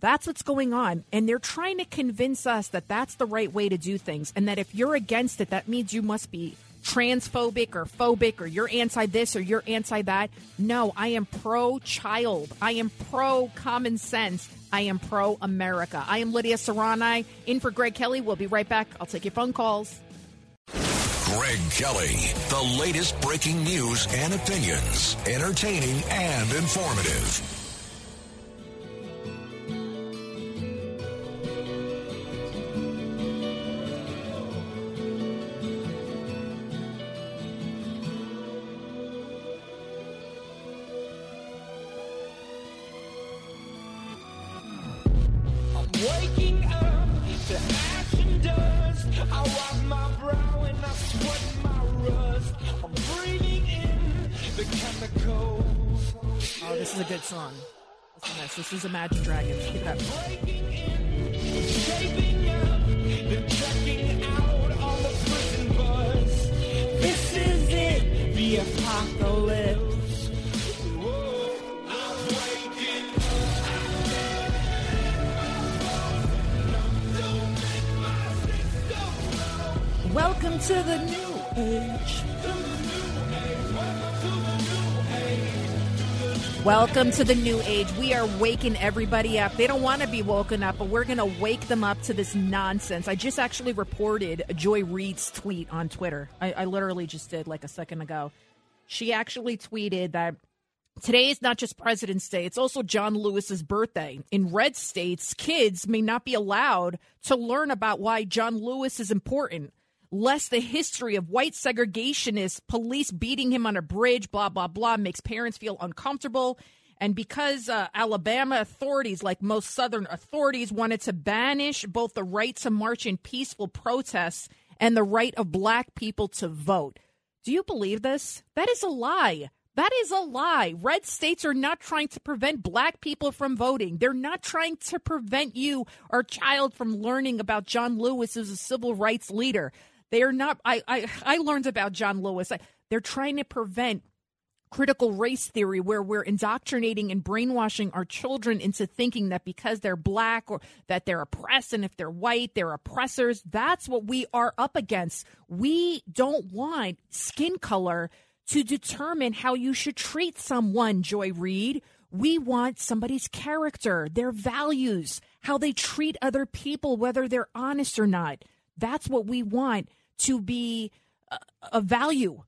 Speaker 2: That's what's going on. And they're trying to convince us that that's the right way to do things. And that if you're against it, that means you must be transphobic or phobic or you're anti this or you're anti that. No, I am pro child. I am pro common sense. I am pro America. I am Lidia Curanaj in for Greg Kelly. We'll be right back. I'll take your phone calls.
Speaker 1: Greg Kelly, the latest breaking news and opinions, entertaining and informative.
Speaker 2: To the new age. We are waking everybody up. They don't want to be woken up, but we're going to wake them up to this nonsense. I just actually reported Joy Reid's tweet on Twitter. I, I literally just did like a second ago. She actually tweeted that Today is not just President's Day, it's also John Lewis's birthday. In red states, kids may not be allowed to learn about why John Lewis is important, lest the history of white segregationists, police beating him on a bridge, blah, blah, blah, makes parents feel uncomfortable. And because uh, Alabama authorities, like most Southern authorities, wanted to banish both the right to march in peaceful protests and the right of black people to vote. Do you believe this? That is a lie. That is a lie. Red states are not trying to prevent black people from voting. They're not trying to prevent you or child from learning about John Lewis as a civil rights leader. They are not. I I, I learned about John Lewis. They're trying to prevent critical race theory where we're indoctrinating and brainwashing our children into thinking that because they're black or that they're oppressed and if they're white they're oppressors. That's what we are up against. We don't want skin color to determine how you should treat someone joy reid. We want somebody's character their values how they treat other people whether they're honest or not. That's what we want to be uh, a, a value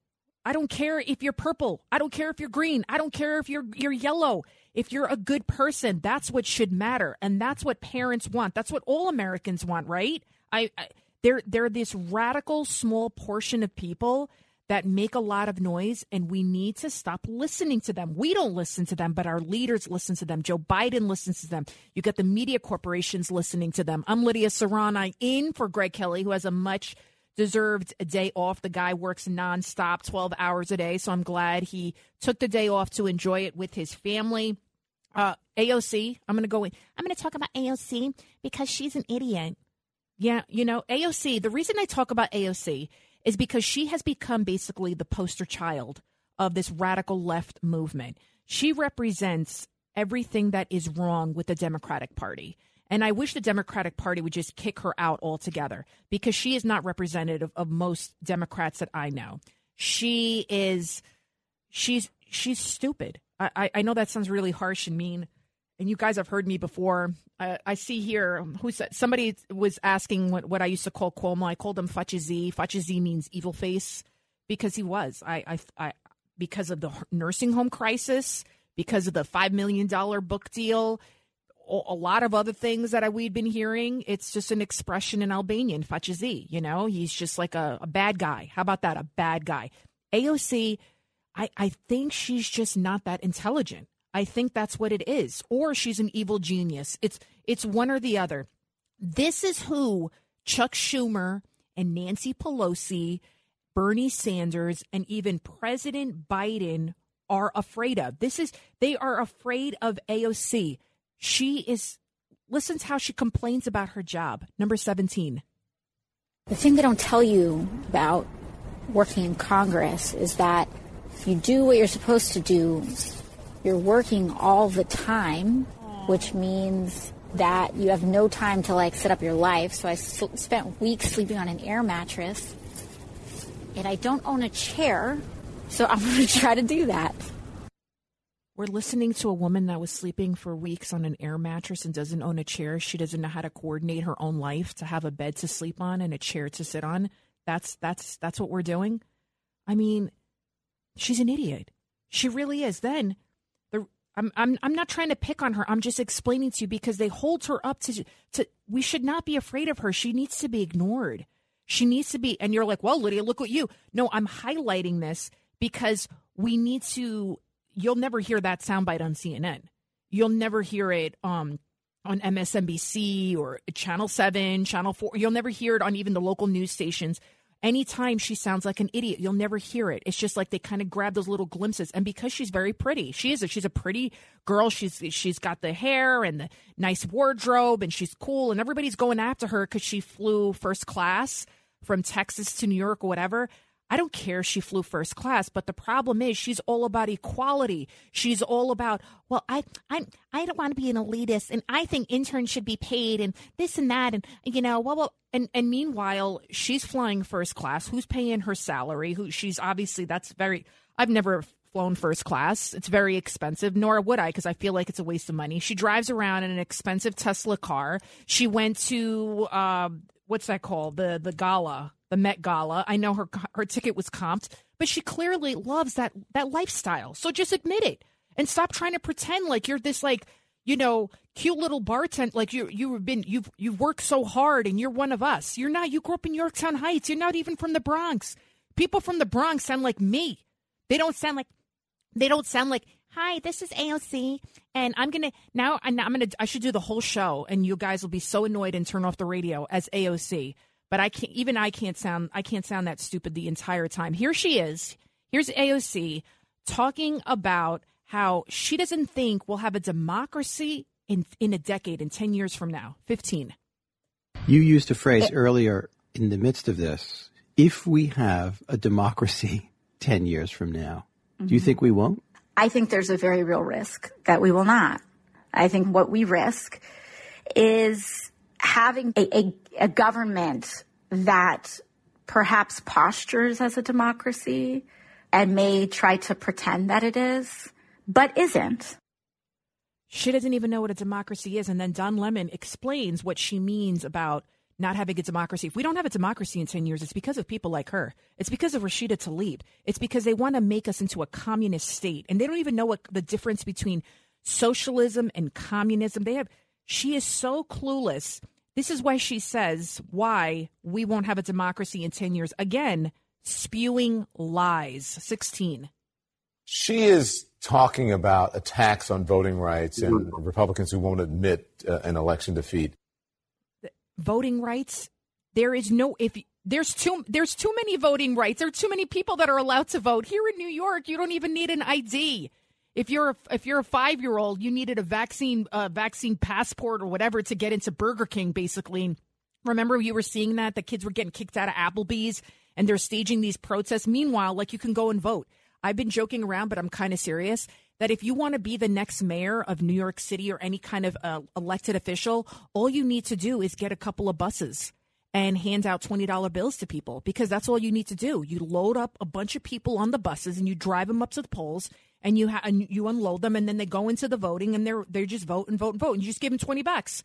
Speaker 2: I don't care if you're purple. I don't care if you're green. I don't care if you're you're yellow. If you're a good person, that's what should matter, and that's what parents want. That's what all Americans want, right? I, I they're they're this radical small portion of people that make a lot of noise, and we need to stop listening to them. We don't listen to them, but our leaders listen to them. Joe Biden listens to them. You got the media corporations listening to them. I'm Lidia Curanaj in for Greg Kelly, who has a much deserved a day off. The guy works nonstop, 12 hours a day. So I'm glad he took the day off to enjoy it with his family. Uh, AOC, I'm going to go in. I'm going to talk about AOC because she's an idiot. Yeah, you know, AOC, the reason I talk about AOC is because she has become basically the poster child of this radical left movement. She represents everything that is wrong with the Democratic Party. And I wish the Democratic Party would just kick her out altogether because she is not representative of most Democrats that I know. She is, she's, she's stupid. I, I know that sounds really harsh and mean. And you guys have heard me before. I, I see here um, who said somebody was asking what, what I used to call Cuomo. I called him Fachizi. Fachizi means evil face because he was. I, I, I because of the nursing home crisis, because of the five million dollar book deal a lot of other things that we'd been hearing. It's just an expression in Albanian, fachizi. You know, he's just like a, a, bad guy. How about that? A bad guy. AOC, I, I think she's just not that intelligent. I think that's what it is. Or she's an evil genius. It's it's one or the other. This is who Chuck Schumer and Nancy Pelosi, Bernie Sanders, and even President Biden are afraid of. This is they are afraid of AOC. She is, listens how she complains about her job. Number 17.
Speaker 11: The thing they don't tell you about working in Congress is that you do what you're supposed to do, you're working all the time, which means that you have no time to like set up your life. So I sl- spent weeks sleeping on an air mattress, and I don't own a chair, so I'm going to try to do that.
Speaker 2: We're listening to a woman that was sleeping for weeks on an air mattress and doesn't own a chair. She doesn't know how to coordinate her own life to have a bed to sleep on and a chair to sit on. That's that's that's what we're doing. I mean, she's an idiot. She really is. Then the I'm I'm I'm not trying to pick on her. I'm just explaining to you because they hold her up to to we should not be afraid of her. She needs to be ignored. She needs to be and you're like, "Well, Lidia, look what you." No, I'm highlighting this because we need to you'll never hear that soundbite on CNN. You'll never hear it um, on MSNBC or Channel 7, Channel 4. You'll never hear it on even the local news stations. anytime she sounds like an idiot, you'll never hear it. It's just like they kind of grab those little glimpses. And because she's very pretty, she is a, she's a pretty girl. She's she's got the hair and the nice wardrobe, and she's cool. And everybody's going after her because she flew first class from Texas to New York or whatever. I don't care she flew first class, but the problem is she's all about equality. She's all about, well, I I I don't want to be an elitist and I think interns should be paid and this and that and you know, well, well and and meanwhile, she's flying first class. Who's paying her salary? Who she's obviously that's very I've never flown first class. It's very expensive, nor would I because I feel like it's a waste of money. She drives around in an expensive Tesla car. She went to uh, what's that called? The the gala the Met Gala. I know her her ticket was comped, but she clearly loves that that lifestyle. So just admit it and stop trying to pretend like you're this like you know cute little bartender like you you've been you've you've worked so hard and you're one of us. You're not. You grew up in Yorktown Heights. You're not even from the Bronx. People from the Bronx sound like me. They don't sound like they don't sound like hi this is aoc and i'm gonna now i'm gonna i should do the whole show and you guys will be so annoyed and turn off the radio as aoc but I can't even I can't sound I can't sound that stupid the entire time. Here she is. Here's AOC talking about how she doesn't think we'll have a democracy in in a decade in 10 years from now. 15.
Speaker 12: You used a phrase earlier in the midst of this. If we have a democracy 10 years from now, mm-hmm. do you think we won't?
Speaker 13: I think there's a very real risk that we will not. I think what we risk is having a, a, a government that perhaps postures as a democracy and may try to pretend that it is, but isn't.
Speaker 2: She doesn't even know what a democracy is. And then Don Lemon explains what she means about not having a democracy. If we don't have a democracy in 10 years, it's because of people like her. It's because of Rashida Tlaib. It's because they want to make us into a communist state. And they don't even know what the difference between socialism and communism. They have, she is so clueless this is why she says why we won't have a democracy in 10 years. Again, spewing lies. 16.
Speaker 14: She is talking about attacks on voting rights and Republicans who won't admit uh, an election defeat.
Speaker 2: Voting rights? There is no if there's too there's too many voting rights. There are too many people that are allowed to vote. Here in New York, you don't even need an ID if you're a, if you're a five year old, you needed a vaccine uh, vaccine passport or whatever to get into Burger King. Basically, remember you were seeing that the kids were getting kicked out of Applebee's and they're staging these protests. Meanwhile, like you can go and vote. I've been joking around, but I'm kind of serious that if you want to be the next mayor of New York City or any kind of uh, elected official, all you need to do is get a couple of buses and hand out $20 bills to people because that's all you need to do. You load up a bunch of people on the buses and you drive them up to the polls and you ha- and you unload them, and then they go into the voting, and they're they just vote and vote and vote, and you just give them twenty bucks.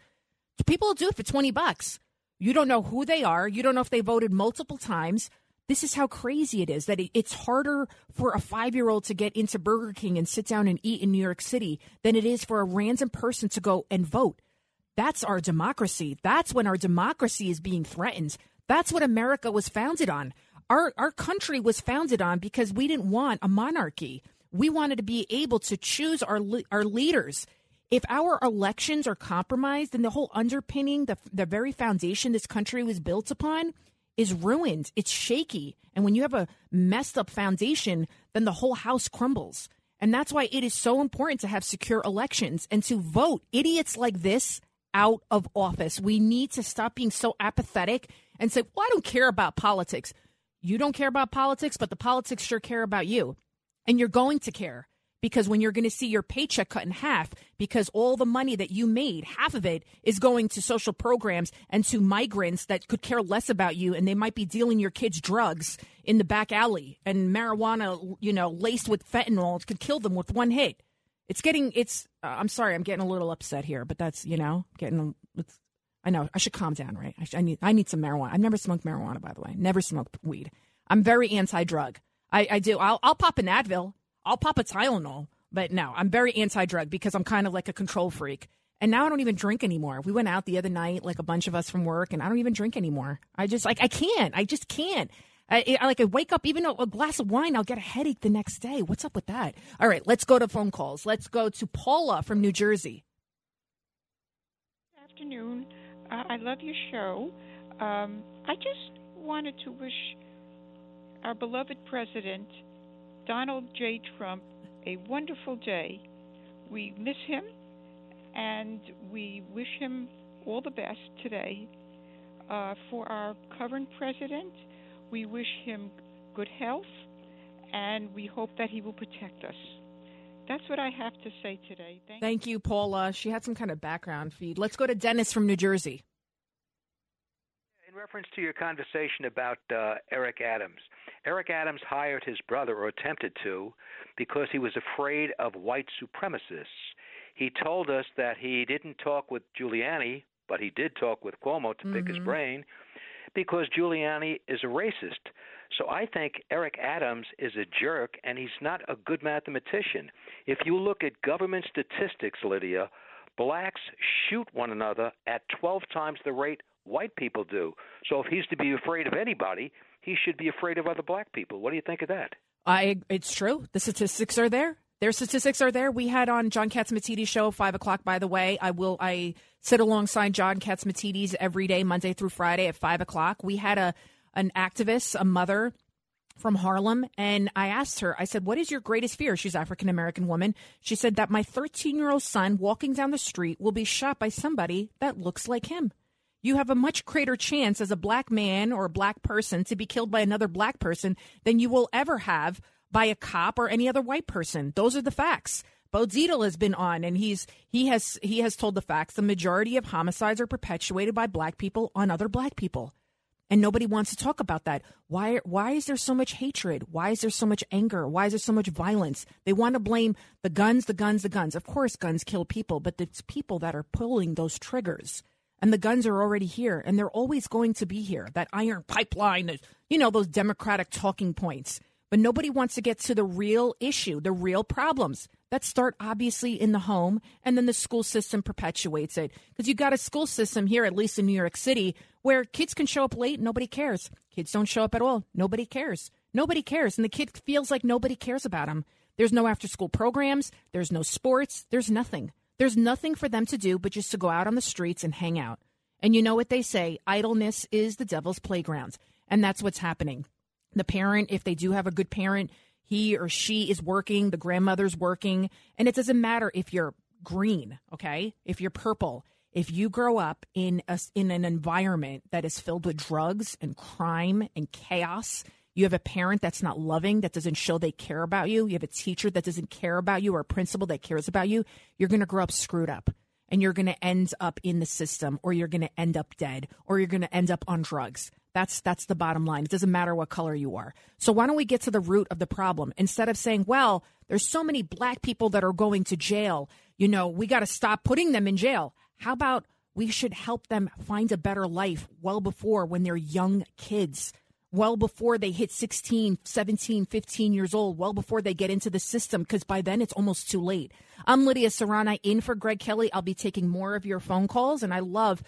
Speaker 2: People do it for twenty bucks. You don't know who they are. You don't know if they voted multiple times. This is how crazy it is that it's harder for a five year old to get into Burger King and sit down and eat in New York City than it is for a random person to go and vote. That's our democracy. That's when our democracy is being threatened. That's what America was founded on. Our, our country was founded on because we didn't want a monarchy. We wanted to be able to choose our our leaders. If our elections are compromised, then the whole underpinning, the the very foundation this country was built upon, is ruined. It's shaky, and when you have a messed up foundation, then the whole house crumbles. And that's why it is so important to have secure elections and to vote idiots like this out of office. We need to stop being so apathetic and say, well, I don't care about politics. You don't care about politics, but the politics sure care about you. And you're going to care because when you're going to see your paycheck cut in half because all the money that you made, half of it is going to social programs and to migrants that could care less about you and they might be dealing your kids drugs in the back alley and marijuana, you know, laced with fentanyl could kill them with one hit. It's getting it's uh, I'm sorry, I'm getting a little upset here, but that's, you know, getting it's I know I should calm down, right? I, I need I need some marijuana. I've never smoked marijuana by the way. Never smoked weed. I'm very anti-drug. I, I do. I'll, I'll pop an Advil. I'll pop a Tylenol. But no, I'm very anti drug because I'm kind of like a control freak. And now I don't even drink anymore. We went out the other night, like a bunch of us from work, and I don't even drink anymore. I just like I can't. I just can't. I, I like I wake up, even a glass of wine, I'll get a headache the next day. What's up with that? All right, let's go to phone calls. Let's go to Paula from New Jersey.
Speaker 15: Good afternoon. Uh, I love your show. Um, I just wanted to wish our beloved President, Donald J. Trump, a wonderful day. We miss him and we wish him all the best today. Uh, for our current president, we wish him good health and we hope that he will protect us. That's what I have to say today. Thank,
Speaker 2: Thank you, Paula. She had some kind of background feed. Let's go to Dennis from New Jersey.
Speaker 16: In reference to your conversation about uh, Eric Adams, Eric Adams hired his brother, or attempted to, because he was afraid of white supremacists. He told us that he didn't talk with Giuliani, but he did talk with Cuomo to pick his
Speaker 17: Mhm.
Speaker 16: brain, because Giuliani is a racist. So I think Eric Adams is a jerk, and he's not a good mathematician. If you look at government statistics, Lidia, blacks shoot one another at 12 times the rate white people do. So if he's to be afraid of anybody, he should be afraid of other black people. What do you think of that?
Speaker 2: I it's true. The statistics are there. Their statistics are there. We had on John Catsimatidis show five o'clock. By the way, I will I sit alongside John Catsimatidis every day, Monday through Friday at five o'clock. We had a an activist, a mother from Harlem, and I asked her. I said, "What is your greatest fear?" She's African American woman. She said that my 13 year old son walking down the street will be shot by somebody that looks like him. You have a much greater chance as a black man or a black person to be killed by another black person than you will ever have by a cop or any other white person. Those are the facts. Bo has been on and he's he has he has told the facts. The majority of homicides are perpetuated by black people on other black people. And nobody wants to talk about that. Why why is there so much hatred? Why is there so much anger? Why is there so much violence? They want to blame the guns, the guns, the guns. Of course guns kill people, but it's people that are pulling those triggers. And the guns are already here and they're always going to be here. That iron pipeline, you know, those democratic talking points. But nobody wants to get to the real issue, the real problems that start obviously in the home and then the school system perpetuates it. Because you got a school system here, at least in New York City, where kids can show up late, nobody cares. Kids don't show up at all, nobody cares. Nobody cares. And the kid feels like nobody cares about him. There's no after school programs, there's no sports, there's nothing. There's nothing for them to do but just to go out on the streets and hang out. And you know what they say idleness is the devil's playground. And that's what's happening. The parent, if they do have a good parent, he or she is working, the grandmother's working, and it doesn't matter if you're green, okay? If you're purple, if you grow up in a, in an environment that is filled with drugs and crime and chaos, you have a parent that's not loving, that doesn't show they care about you, you have a teacher that doesn't care about you or a principal that cares about you, you're going to grow up screwed up and you're going to end up in the system or you're going to end up dead or you're going to end up on drugs. That's that's the bottom line. It doesn't matter what color you are. So why don't we get to the root of the problem instead of saying, well, there's so many black people that are going to jail, you know, we got to stop putting them in jail. How about we should help them find a better life well before when they're young kids? Well before they hit 16, 17, 15 years old, well before they get into the system, because by then it's almost too late. I'm Lidia Curanaj in for Greg Kelly. I'll be taking more of your phone calls, and I love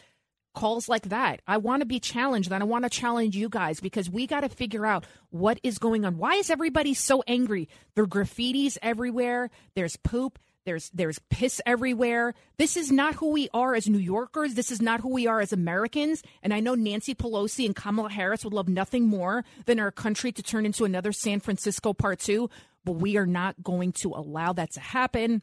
Speaker 2: calls like that. I want to be challenged, and I want to challenge you guys because we got to figure out what is going on. Why is everybody so angry? There are graffitis everywhere, there's poop. There's there's piss everywhere. This is not who we are as New Yorkers. This is not who we are as Americans. And I know Nancy Pelosi and Kamala Harris would love nothing more than our country to turn into another San Francisco part two. But we are not going to allow that to happen.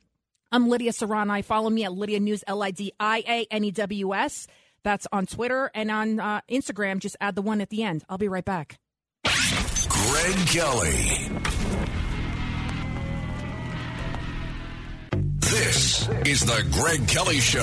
Speaker 2: I'm Lidia Curanaj. Follow me at Lidia News, L I D I A N E W S. That's on Twitter and on uh, Instagram. Just add the one at the end. I'll be right back.
Speaker 1: Greg Kelly. This is the Greg Kelly Show.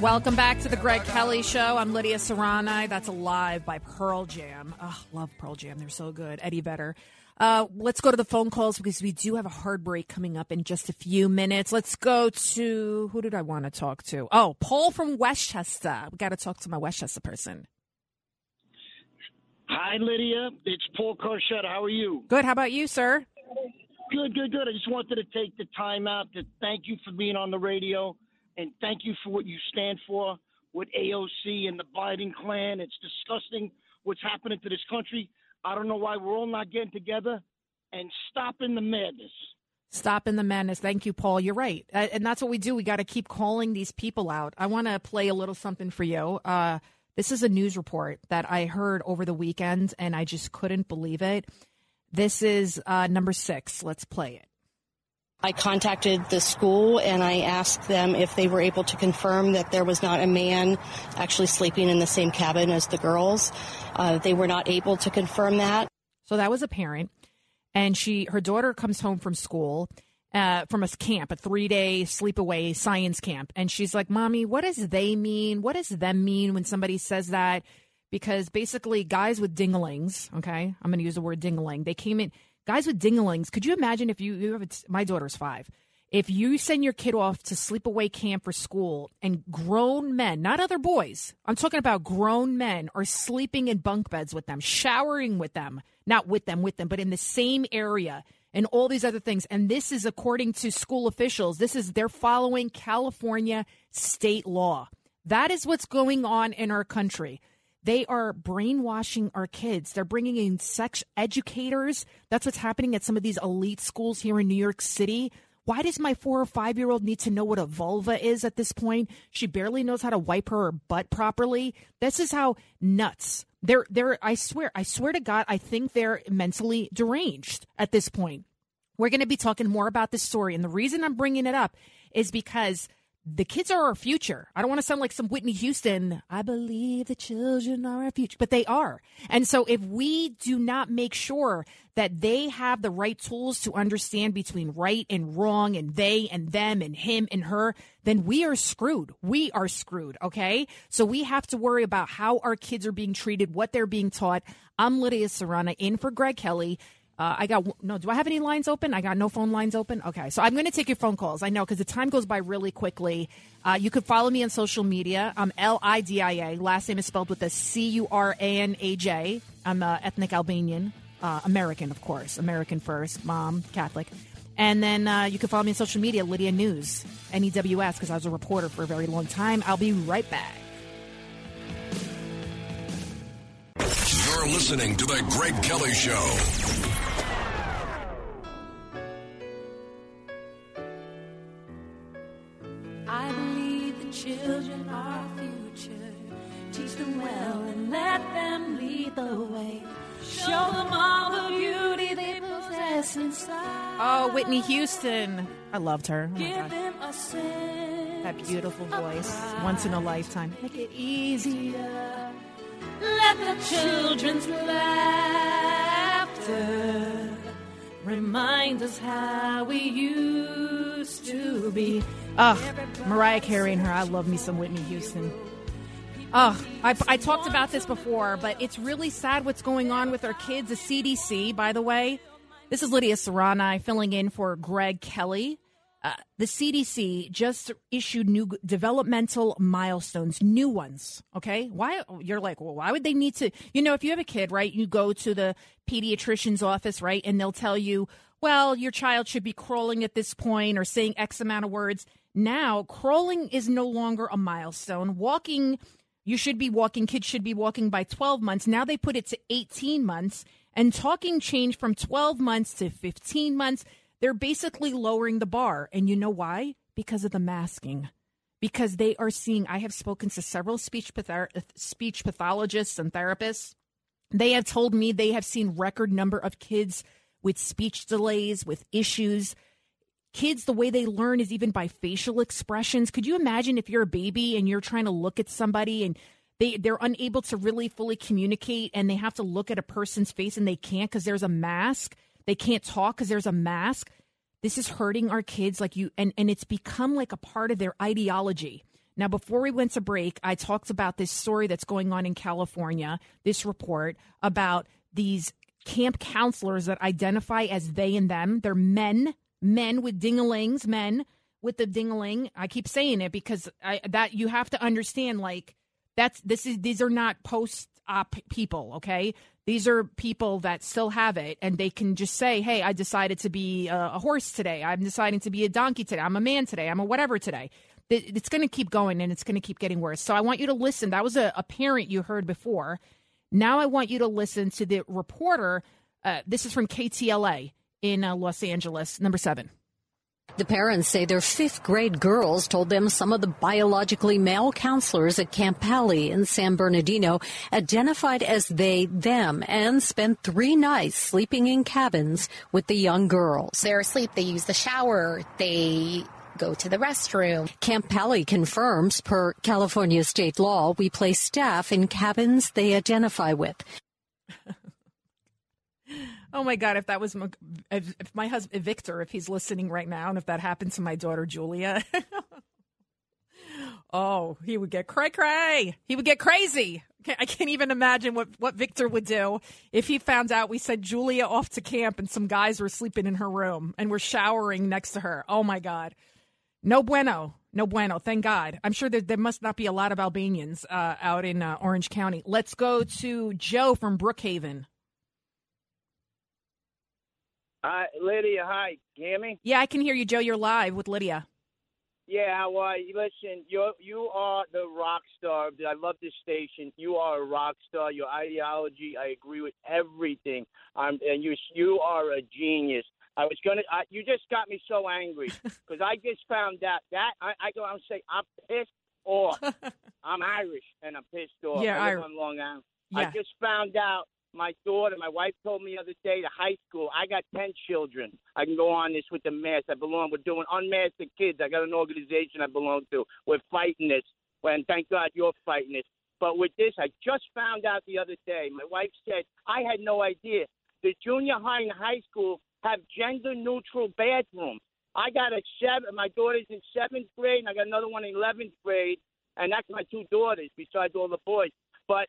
Speaker 2: Welcome back to the Greg Kelly Show. I'm Lidia Curanaj. That's Alive by Pearl Jam. Oh, love Pearl Jam. They're so good. Eddie Vedder. Uh, let's go to the phone calls because we do have a hard break coming up in just a few minutes. Let's go to who did I want to talk to? Oh, Paul from Westchester. We got to talk to my Westchester person.
Speaker 17: Hi, Lidia. It's Paul Corchetta. How are you?
Speaker 2: Good. How about you, sir?
Speaker 17: Good, good, good. I just wanted to take the time out to thank you for being on the radio and thank you for what you stand for with AOC and the Biden clan. It's disgusting what's happening to this country. I don't know why we're all not getting together and stopping the madness.
Speaker 2: Stopping the madness. Thank you, Paul. You're right. Uh, And that's what we do. We got to keep calling these people out. I want to play a little something for you. Uh, this is a news report that I heard over the weekend, and I just couldn't believe it. This is uh, number six. Let's play it.
Speaker 18: I contacted the school and I asked them if they were able to confirm that there was not a man actually sleeping in the same cabin as the girls. Uh, they were not able to confirm that.
Speaker 2: So that was a parent, and she her daughter comes home from school. Uh, from a camp, a three day sleepaway science camp. And she's like, Mommy, what does they mean? What does them mean when somebody says that? Because basically, guys with dinglings, okay, I'm going to use the word dingling, they came in, guys with dinglings. Could you imagine if you, you have, my daughter's five, if you send your kid off to sleepaway camp for school and grown men, not other boys, I'm talking about grown men, are sleeping in bunk beds with them, showering with them, not with them, with them, but in the same area and all these other things. And this is according to school officials. This is they're following California state law. That is what's going on in our country. They are brainwashing our kids. They're bringing in sex educators. That's what's happening at some of these elite schools here in New York City. Why does my four or five year old need to know what a vulva is at this point? She barely knows how to wipe her butt properly. This is how nuts. They're, they're, I swear, I swear to God, I think they're mentally deranged at this point. We're going to be talking more about this story. And the reason I'm bringing it up is because the kids are our future. I don't want to sound like some Whitney Houston. I believe the children are our future, but they are. And so if we do not make sure that they have the right tools to understand between right and wrong and they and them and him and her, then we are screwed. We are screwed. Okay. So we have to worry about how our kids are being treated, what they're being taught. I'm Lidia Curanaj in for Greg Kelly. Uh, I got no. Do I have any lines open? I got no phone lines open. Okay, so I'm going to take your phone calls. I know because the time goes by really quickly. Uh, you could follow me on social media. I'm L I D I A. Last name is spelled with a C U R A N A J. I'm uh, ethnic Albanian, uh, American, of course, American first, mom, Catholic. And then uh, you can follow me on social media, Lidia News, N E W S, because I was a reporter for a very long time. I'll be right back.
Speaker 1: You're listening to The Greg Kelly Show.
Speaker 19: I believe the children are our future. Teach them well and let them lead the way. Show them all the beauty they possess inside.
Speaker 2: Oh, Whitney Houston. I loved her. Oh
Speaker 19: Give them a sense.
Speaker 2: That beautiful voice. Once in a lifetime.
Speaker 19: Make it easier. Let the children's laughter remind us how we used to be.
Speaker 2: Ugh, Mariah Carey and her. I love me some Whitney Houston. Ugh, I, I talked about this before, but it's really sad what's going on with our kids. The CDC, by the way, this is Lidia Curanaj filling in for Greg Kelly. Uh, the CDC just issued new developmental milestones, new ones. Okay. Why? You're like, well, why would they need to? You know, if you have a kid, right, you go to the pediatrician's office, right, and they'll tell you, well, your child should be crawling at this point or saying X amount of words. Now, crawling is no longer a milestone. Walking, you should be walking, kids should be walking by 12 months. Now they put it to 18 months, and talking changed from 12 months to 15 months. They're basically lowering the bar. And you know why? Because of the masking. Because they are seeing, I have spoken to several speech, patho- uh, speech pathologists and therapists. They have told me they have seen record number of kids with speech delays, with issues. Kids, the way they learn is even by facial expressions. Could you imagine if you're a baby and you're trying to look at somebody and they, they're unable to really fully communicate and they have to look at a person's face and they can't because there's a mask? They can't talk because there's a mask. This is hurting our kids like you and, and it's become like a part of their ideology. Now, before we went to break, I talked about this story that's going on in California, this report about these camp counselors that identify as they and them. They're men, men with dingalings, men with the dingaling. I keep saying it because I, that you have to understand like that's this is these are not post op people, okay? These are people that still have it and they can just say, "Hey, I decided to be a, horse today. I'm deciding to be a donkey today. I'm a man today. I'm a whatever today." It's going to keep going and it's going to keep getting worse. So I want you to listen. That was a, a parent you heard before. Now I want you to listen to the reporter. Uh, this is from KTLA in uh, Los Angeles, number seven.
Speaker 20: The parents say their fifth grade girls told them some of the biologically male counselors at Camp Pali in San Bernardino identified as they, them, and spent three nights sleeping in cabins with the young girls.
Speaker 21: They're asleep, they use the shower, they go to the restroom.
Speaker 20: Camp Pali confirms, per California state law, we place staff in cabins they identify with.
Speaker 2: Oh my God! If that was my, if, my husband Victor, if he's listening right now, and if that happened to my daughter Julia, oh, he would get cray cray. He would get crazy. I can't even imagine what what Victor would do if he found out we sent Julia off to camp and some guys were sleeping in her room and were showering next to her. Oh my God! No bueno. No bueno. Thank God. I'm sure there, there must not be a lot of Albanians uh, out in uh, Orange County. Let's go to Joe from Brookhaven.
Speaker 22: Hi, Lidia. Hi, can you hear me?
Speaker 2: Yeah, I can hear you, Joe. You're live with Lidia.
Speaker 22: Yeah, how are you? Listen, you you are the rock star. I love this station. You are a rock star. Your ideology, I agree with everything. Um, and you you are a genius. I was gonna. I, you just got me so angry because I just found out that I, I go and say I'm pissed off. I'm Irish and I'm pissed off.
Speaker 2: Yeah,
Speaker 22: I live
Speaker 2: I-
Speaker 22: on Long Island.
Speaker 2: Yeah.
Speaker 22: I just found out my daughter, my wife told me the other day to high school. I got ten children. I can go on this with the mask. I belong. We're doing unmasked kids. I got an organization I belong to. We're fighting this. And thank God you're fighting this. But with this, I just found out the other day. My wife said I had no idea. The junior high and high school have gender neutral bathrooms. I got a seven. My daughter's in seventh grade, and I got another one in eleventh grade, and that's my two daughters besides all the boys. But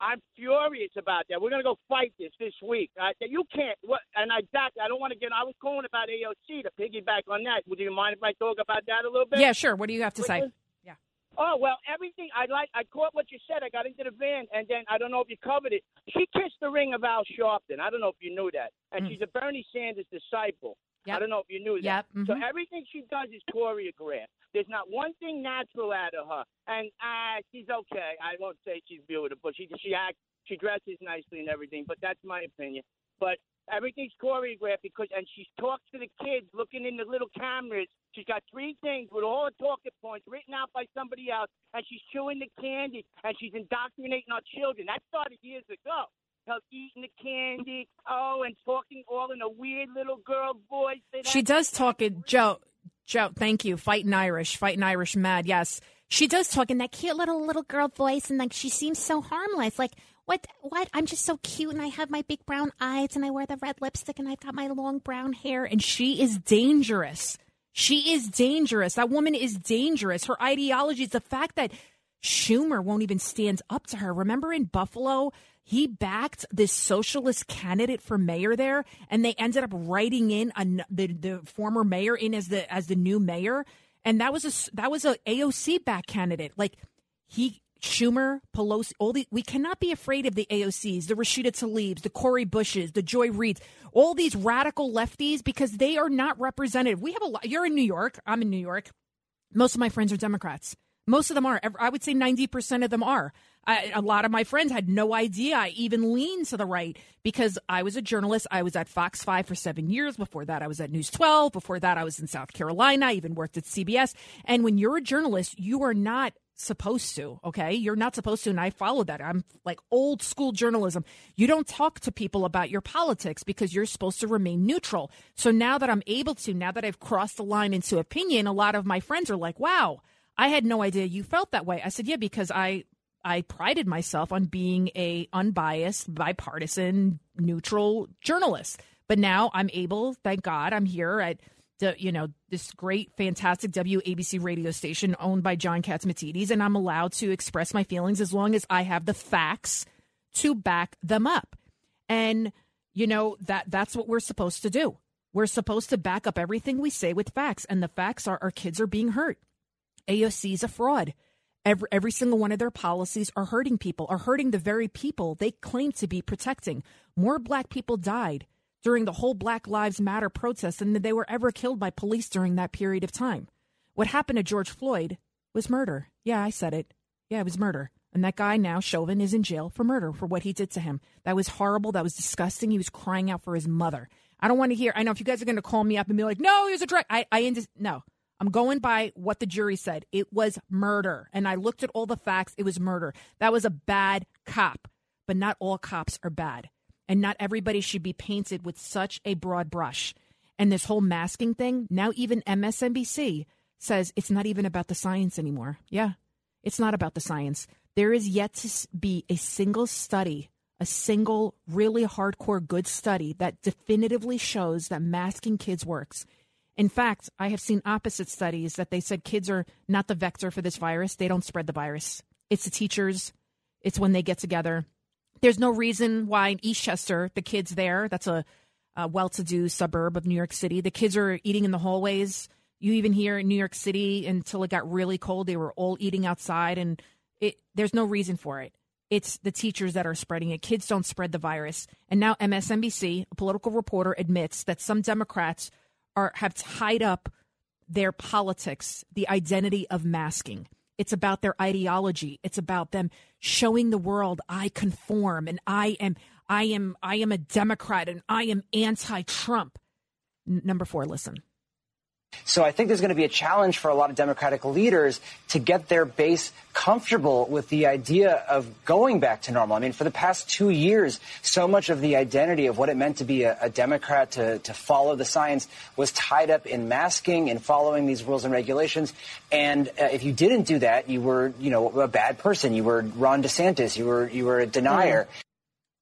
Speaker 22: I'm furious about that. We're gonna go fight this this week. Uh, you can't. What? And I I don't want to get. I was calling about AOC to piggyback on that. Would you mind if I talk about that a little bit?
Speaker 2: Yeah, sure. What do you have to say?
Speaker 22: Yeah. Oh well, everything I like. I caught what you said. I got into the van, and then I don't know if you covered it. She kissed the ring of Al Sharpton. I don't know if you knew that. And
Speaker 2: Mm.
Speaker 22: she's a Bernie Sanders disciple. I don't know if you knew that.
Speaker 2: Yep,
Speaker 22: So
Speaker 2: mhm.
Speaker 22: everything she does is choreographed. There's not one thing natural out of her. And uh, she's okay. I won't say she's beautiful. but She she acts, she dresses nicely and everything. But that's my opinion. But everything's choreographed because, and she talks to the kids looking in the little cameras. She's got three things with all the talking points written out by somebody else, and she's chewing the candy and she's indoctrinating our children. That started years ago. Her eating the candy, oh, and talking all in a weird little girl voice.
Speaker 2: She does talk it, Joe. Joe, thank you. Fighting Irish, fighting Irish mad. Yes, she does talk in that cute little little girl voice, and like she seems so harmless. Like what? What? I'm just so cute, and I have my big brown eyes, and I wear the red lipstick, and I've got my long brown hair, and she is dangerous. She is dangerous. That woman is dangerous. Her ideology is the fact that Schumer won't even stand up to her. Remember in Buffalo, he backed this socialist candidate for mayor there, and they ended up writing in the the former mayor in as the as the new mayor, and that was a that was a AOC back candidate. Like he Schumer, Pelosi, all the we cannot be afraid of the AOCs, the Rashida Tlaibs, the Cory Bushes, the Joy Reids, all these radical lefties because they are not representative. We have a lot. You're in New York. I'm in New York. Most of my friends are Democrats. Most of them are. I would say 90% of them are. I, a lot of my friends had no idea I even leaned to the right because I was a journalist. I was at Fox 5 for seven years. Before that, I was at News 12. Before that, I was in South Carolina. I even worked at CBS. And when you're a journalist, you are not supposed to, okay? You're not supposed to. And I follow that. I'm like old school journalism. You don't talk to people about your politics because you're supposed to remain neutral. So now that I'm able to, now that I've crossed the line into opinion, a lot of my friends are like, wow, I had no idea you felt that way. I said, yeah, because I I prided myself on being a unbiased, bipartisan, neutral journalist. But now I'm able, thank God, I'm here at the, you know this great, fantastic WABC radio station owned by John Catsimatidis, and I'm allowed to express my feelings as long as I have the facts to back them up. And you know that that's what we're supposed to do. We're supposed to back up everything we say with facts, and the facts are our kids are being hurt. AOC is a fraud. Every, every single one of their policies are hurting people, are hurting the very people they claim to be protecting. More black people died during the whole Black Lives Matter protest than they were ever killed by police during that period of time. What happened to George Floyd was murder. Yeah, I said it. Yeah, it was murder. And that guy now, Chauvin, is in jail for murder for what he did to him. That was horrible. That was disgusting. He was crying out for his mother. I don't want to hear. I know if you guys are going to call me up and be like, "No, he was a drug," I, I no. I'm going by what the jury said. It was murder, and I looked at all the facts. It was murder. That was a bad cop, but not all cops are bad, and not everybody should be painted with such a broad brush. And this whole masking thing. Now, even MSNBC says it's not even about the science anymore. Yeah, it's not about the science. There is yet to be a single study, a single really hardcore good study that definitively shows that masking kids works. In fact, I have seen opposite studies that they said kids are not the vector for this virus. They don't spread the virus. It's the teachers. It's when they get together. There's no reason why in Eastchester, the kids there, that's a, a well to do suburb of New York City, the kids are eating in the hallways. You even hear in New York City until it got really cold, they were all eating outside, and it, there's no reason for it. It's the teachers that are spreading it. Kids don't spread the virus. And now MSNBC, a political reporter, admits that some Democrats are have tied up their politics, the identity of masking. It's about their ideology. It's about them showing the world I conform and I am I am I am a Democrat and I am anti-Trump. N- number 4, listen.
Speaker 23: So I think there's going to be a challenge for a lot of Democratic leaders to get their base comfortable with the idea of going back to normal. I mean, for the past two years, so much of the identity of what it meant to be a, a Democrat, to, to follow the science, was tied up in masking and following these rules and regulations. And uh, if you didn't do that, you were, you know, a bad person. You were Ron DeSantis. You were, you were a denier.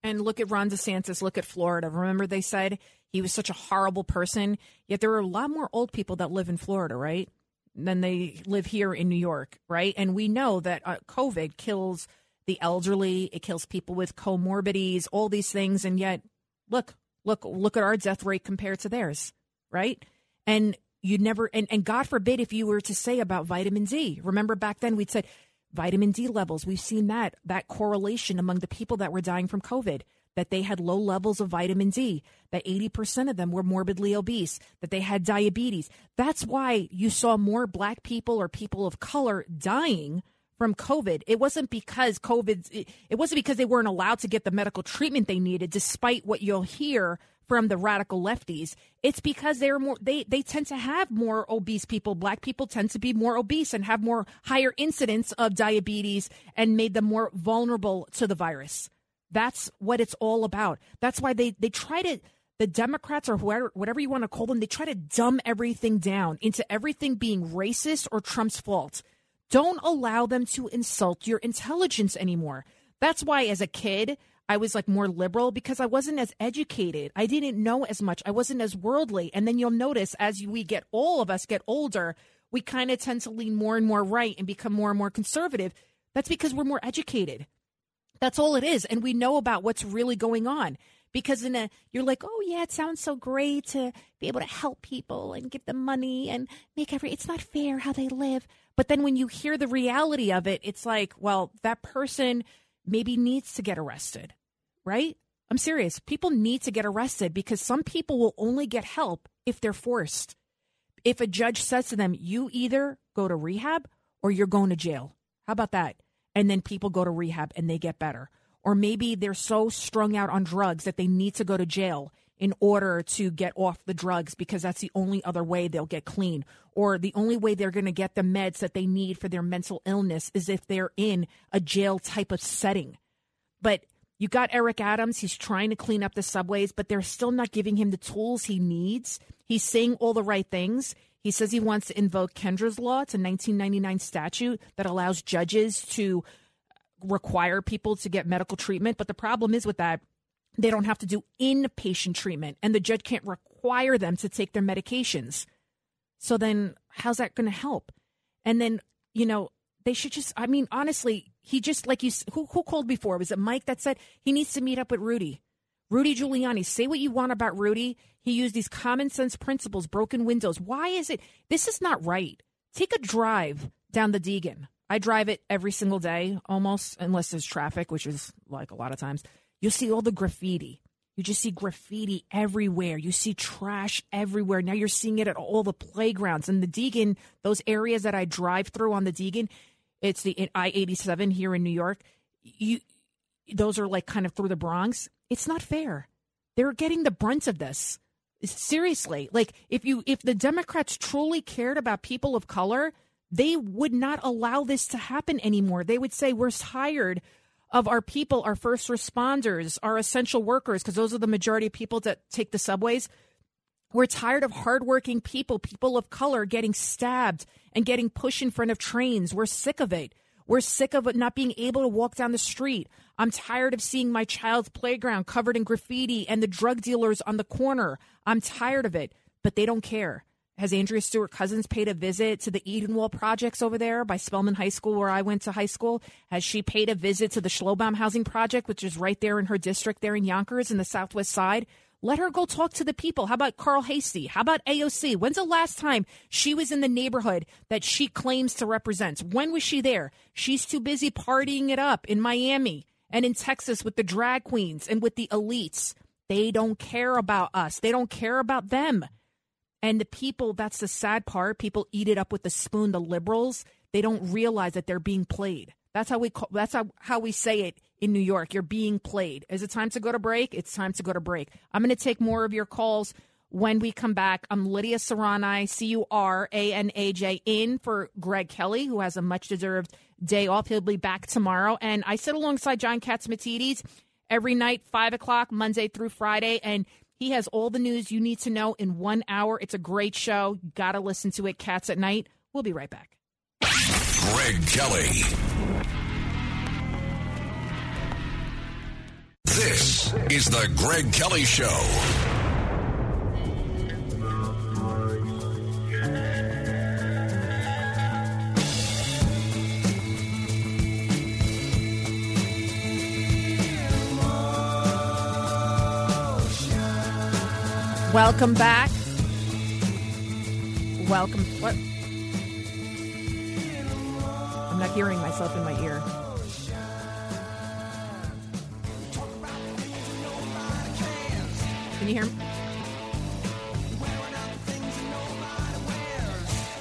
Speaker 2: And look at Ron DeSantis, look at Florida. Remember they said he was such a horrible person, yet there are a lot more old people that live in Florida, right? Than they live here in New York, right? And we know that uh, COVID kills the elderly, it kills people with comorbidities, all these things, and yet look, look, look at our death rate compared to theirs, right? And you never, and, and God forbid if you were to say about vitamin D. Remember back then we'd said vitamin D levels. We've seen that that correlation among the people that were dying from COVID. That they had low levels of vitamin D, that 80% of them were morbidly obese, that they had diabetes. That's why you saw more black people or people of color dying from COVID. It wasn't because COVID, it, wasn't because they weren't allowed to get the medical treatment they needed, despite what you'll hear from the radical lefties. It's because they're more they they tend to have more obese people. Black people tend to be more obese and have more higher incidence of diabetes and made them more vulnerable to the virus. That's what it's all about. That's why they they try to the Democrats or whoever whatever you want to call them, they try to dumb everything down into everything being racist or Trump's fault. Don't allow them to insult your intelligence anymore. That's why as a kid, I was like more liberal because I wasn't as educated. I didn't know as much. I wasn't as worldly. And then you'll notice as we get, all of us get older, we kind of tend to lean more and more right and become more and more conservative. That's because we're more educated. That's all it is. And we know about what's really going on. Because in a, you're like, oh yeah, it sounds so great to be able to help people and give them money and make every, it's not fair how they live. But then when you hear the reality of it, it's like, well, that person maybe needs to get arrested, right? I'm serious. People need to get arrested because some people will only get help if they're forced. If a judge says to them, you either go to rehab or you're going to jail. How about that? And then people go to rehab and they get better. Or maybe they're so strung out on drugs that they need to go to jail in order to get off the drugs because that's the only other way they'll get clean. Or the only way they're going to get the meds that they need for their mental illness is if they're in a jail type of setting. But you got Eric Adams. He's trying to clean up the subways, but they're still not giving him the tools he needs. He's saying all the right things. He says he wants to invoke Kendra's law. It's a 1999 statute that allows judges to require people to get medical treatment. But the problem is with that, they don't have to do inpatient treatment, and the judge can't require them to take their medications. So then, how's that going to help? And then, you know, they should just, I mean, honestly, he just, like you, who, who called before? Was it Mike that said he needs to meet up with Rudy? Rudy Giuliani, say what you want about Rudy. He used these common sense principles, broken windows. Why is it? This is not right. Take a drive down the Deegan. I drive it every single day, almost, unless there's traffic, which is like a lot of times. You'll see all the graffiti. You just see graffiti everywhere. You see trash everywhere. Now you're seeing it at all the playgrounds and the Deegan, those areas that I drive through on the Deegan. It's the I 87 here in New York. You, those are like kind of through the Bronx. It's not fair. They're getting the brunt of this. Seriously, like if you if the Democrats truly cared about people of color, they would not allow this to happen anymore. They would say we're tired of our people, our first responders, our essential workers, because those are the majority of people that take the subways. We're tired of hardworking people, people of color getting stabbed and getting pushed in front of trains. We're sick of it. We're sick of not being able to walk down the street. I'm tired of seeing my child's playground covered in graffiti and the drug dealers on the corner. I'm tired of it, but they don't care. Has Andrea Stewart Cousins paid a visit to the Edenwald projects over there by Spelman High School, where I went to high school? Has she paid a visit to the Schlobohm Housing Project, which is right there in her district there in Yonkers in the Southwest Side? Let her go talk to the people. How about Carl Heastie? How about AOC? When's the last time she was in the neighborhood that she claims to represent? When was she there? She's too busy partying it up in Miami and in Texas with the drag queens and with the elites. They don't care about us. They don't care about them. And the people, that's the sad part. People eat it up with the spoon, the liberals. They don't realize that they're being played. That's how we call, that's how, how we say it in New York. You're being played. Is it time to go to break? It's time to go to break. I'm going to take more of your calls when we come back. I'm Lidia Curanaj, C U R A N A J, in for Greg Kelly, who has a much deserved day off. He'll be back tomorrow. And I sit alongside John Catsimatidis every night, 5 o'clock, Monday through Friday. And he has all the news you need to know in one hour. It's a great show. Got to listen to it, Cats at Night. We'll be right back.
Speaker 1: Greg Kelly. This is the Greg Kelly Show.
Speaker 2: Welcome back. Welcome. What? Not hearing myself in my ear. Can you hear me?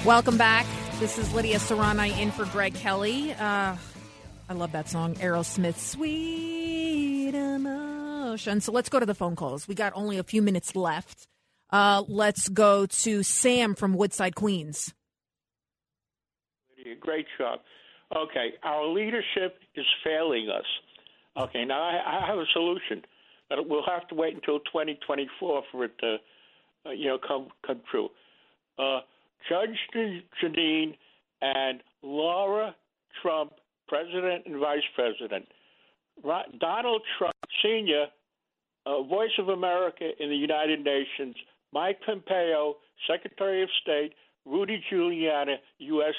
Speaker 2: Welcome back. This is Lidia Curanaj in for Greg Kelly. Uh, I love that song, Aerosmith, Sweet Emotion. So let's go to the phone calls. We got only a few minutes left. Uh, let's go to Sam from Woodside, Queens.
Speaker 24: Great job. Okay, our leadership is failing us. Okay, now I, I have a solution, but we'll have to wait until 2024 for it to, uh, you know, come come true. Uh, Judge Jeanine and Laura Trump, President and Vice President, Donald Trump Sr., uh, Voice of America in the United Nations, Mike Pompeo, Secretary of State, Rudy Giuliani, U.S.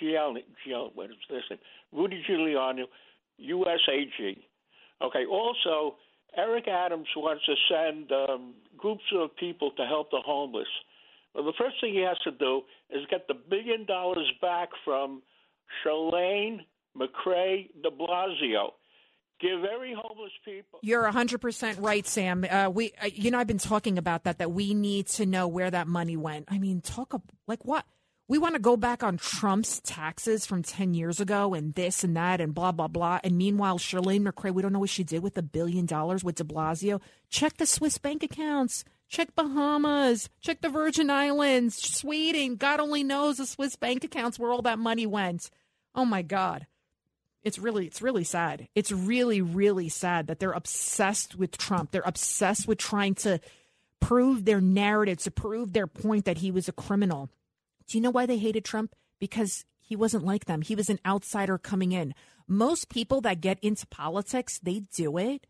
Speaker 24: Giuliani, what is this? Rudy Giuliani, U.S. AG. Okay. Also, Eric Adams wants to send um, groups of people to help the homeless. Well, the first thing he has to do is get the billion dollars back from Chirlane, McCray, De Blasio. Give every homeless people.
Speaker 2: You're 100% right, Sam. Uh, we, uh, you know, I've been talking about that, that we need to know where that money went. I mean, talk like what? We want to go back on Trump's taxes from 10 years ago and this and that and blah, blah, blah. And meanwhile, Chirlane McCray, we don't know what she did with a billion dollars with de Blasio. Check the Swiss bank accounts. Check Bahamas. Check the Virgin Islands. Sweden. God only knows the Swiss bank accounts where all that money went. Oh, my God it's really it's really sad. It's really really sad that they're obsessed with Trump. They're obsessed with trying to prove their narrative, to prove their point that he was a criminal. Do you know why they hated Trump? Because he wasn't like them. He was an outsider coming in. Most people that get into politics, they do it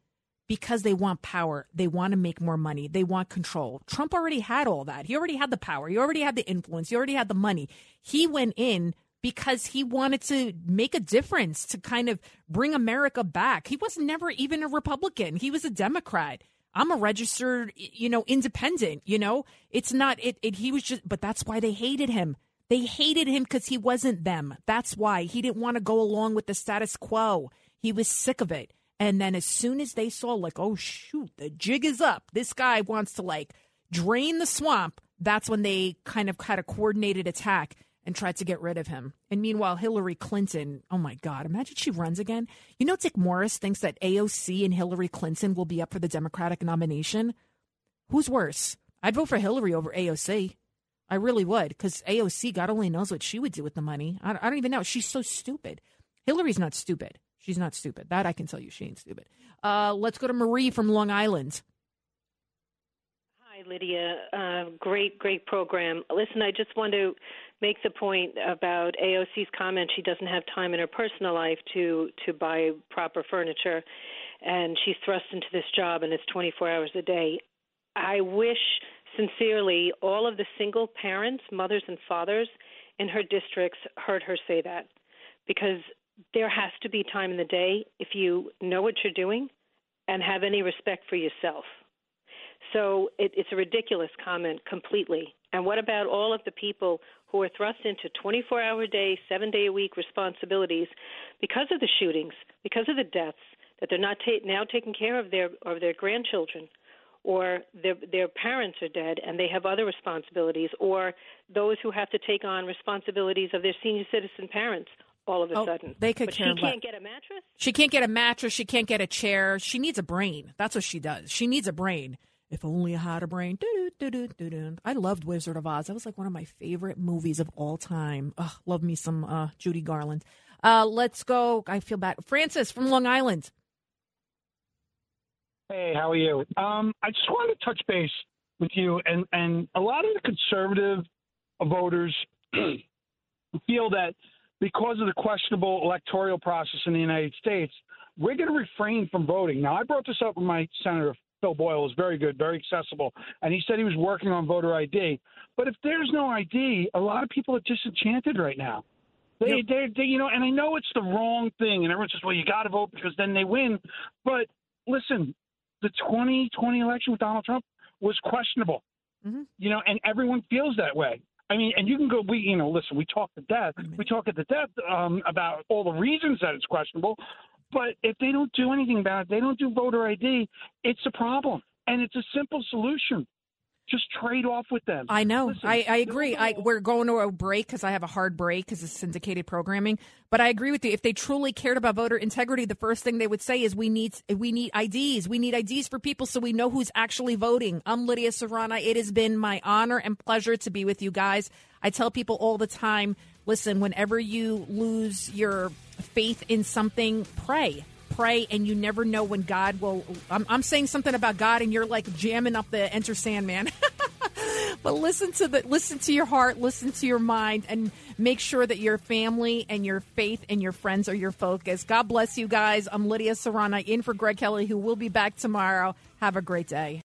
Speaker 2: because they want power. They want to make more money. They want control. Trump already had all that. He already had the power. He already had the influence. He already had the money. He went in because he wanted to make a difference to kind of bring America back. He was never even a Republican. He was a Democrat. I'm a registered, you know, independent, you know. It's not it, it he was just but that's why they hated him. They hated him cuz he wasn't them. That's why he didn't want to go along with the status quo. He was sick of it. And then as soon as they saw like, "Oh shoot, the jig is up. This guy wants to like drain the swamp." That's when they kind of had a coordinated attack and tried to get rid of him. And meanwhile, Hillary Clinton, oh my God, imagine she runs again. You know, Dick Morris thinks that AOC and Hillary Clinton will be up for the Democratic nomination. Who's worse? I'd vote for Hillary over AOC. I really would, because AOC, God only knows what she would do with the money. I, I don't even know. She's so stupid. Hillary's not stupid. She's not stupid. That I can tell you, she ain't stupid. Uh, let's go to Marie from Long Island.
Speaker 25: Hi, Lidia. Uh, great, great program. Listen, I just want to make the point about AOC's comment. She doesn't have time in her personal life to to buy proper furniture, and she's thrust into this job, and it's 24 hours a day. I wish sincerely all of the single parents, mothers, and fathers in her districts heard her say that, because there has to be time in the day if you know what you're doing and have any respect for yourself. So it, it's a ridiculous comment completely. And what about all of the people who are thrust into 24 hour day, seven day a week responsibilities because of the shootings, because of the deaths, that they're not ta- now taking care of their of their grandchildren, or their their parents are dead and they have other responsibilities, or those who have to take on responsibilities of their senior citizen parents all of a
Speaker 2: Oh,
Speaker 25: sudden.
Speaker 2: they could
Speaker 25: but
Speaker 2: care
Speaker 25: she can't get a mattress.
Speaker 2: She can't get a mattress. She can't get a chair. She needs a brain. That's what she does. She needs a brain. If only I had a brain. I loved Wizard of Oz. That was like one of my favorite movies of all time. Ugh, love me some uh, Judy Garland. Uh, let's go. I feel bad. Francis from Long Island.
Speaker 26: Hey, how are you? Um, I just wanted to touch base with you, and and a lot of the conservative voters feel that because of the questionable electoral process in the United States, we're going to refrain from voting. Now, I brought this up with my senator. Phil Boyle was very good, very accessible, and he said he was working on voter ID. But if there's no ID, a lot of people are disenchanted right now. They, they, they, you know, and I know it's the wrong thing, and everyone says, "Well, you got to vote because then they win." But listen, the 2020 election with Donald Trump was questionable. You know, and everyone feels that way. I mean, and you can go. We, you know, listen. We talk to death. We talk at the death um, about all the reasons that it's questionable. But if they don't do anything about it, they don't do voter ID. It's a problem, and it's a simple solution. Just trade off with them.
Speaker 2: I know.
Speaker 26: Listen,
Speaker 2: I, I agree. I, we're going to a break because I have a hard break because it's syndicated programming. But I agree with you. If they truly cared about voter integrity, the first thing they would say is we need we need IDs. We need IDs for people so we know who's actually voting. I'm Lidia Curanaj. It has been my honor and pleasure to be with you guys. I tell people all the time, listen, whenever you lose your faith in something, pray pray and you never know when God will. I'm, I'm saying something about God and you're like jamming up the Enter Sandman. but listen to the listen to your heart, listen to your mind, and make sure that your family and your faith and your friends are your focus. God bless you guys. I'm Lidia Curanaj in for Greg Kelly, who will be back tomorrow. Have a great day.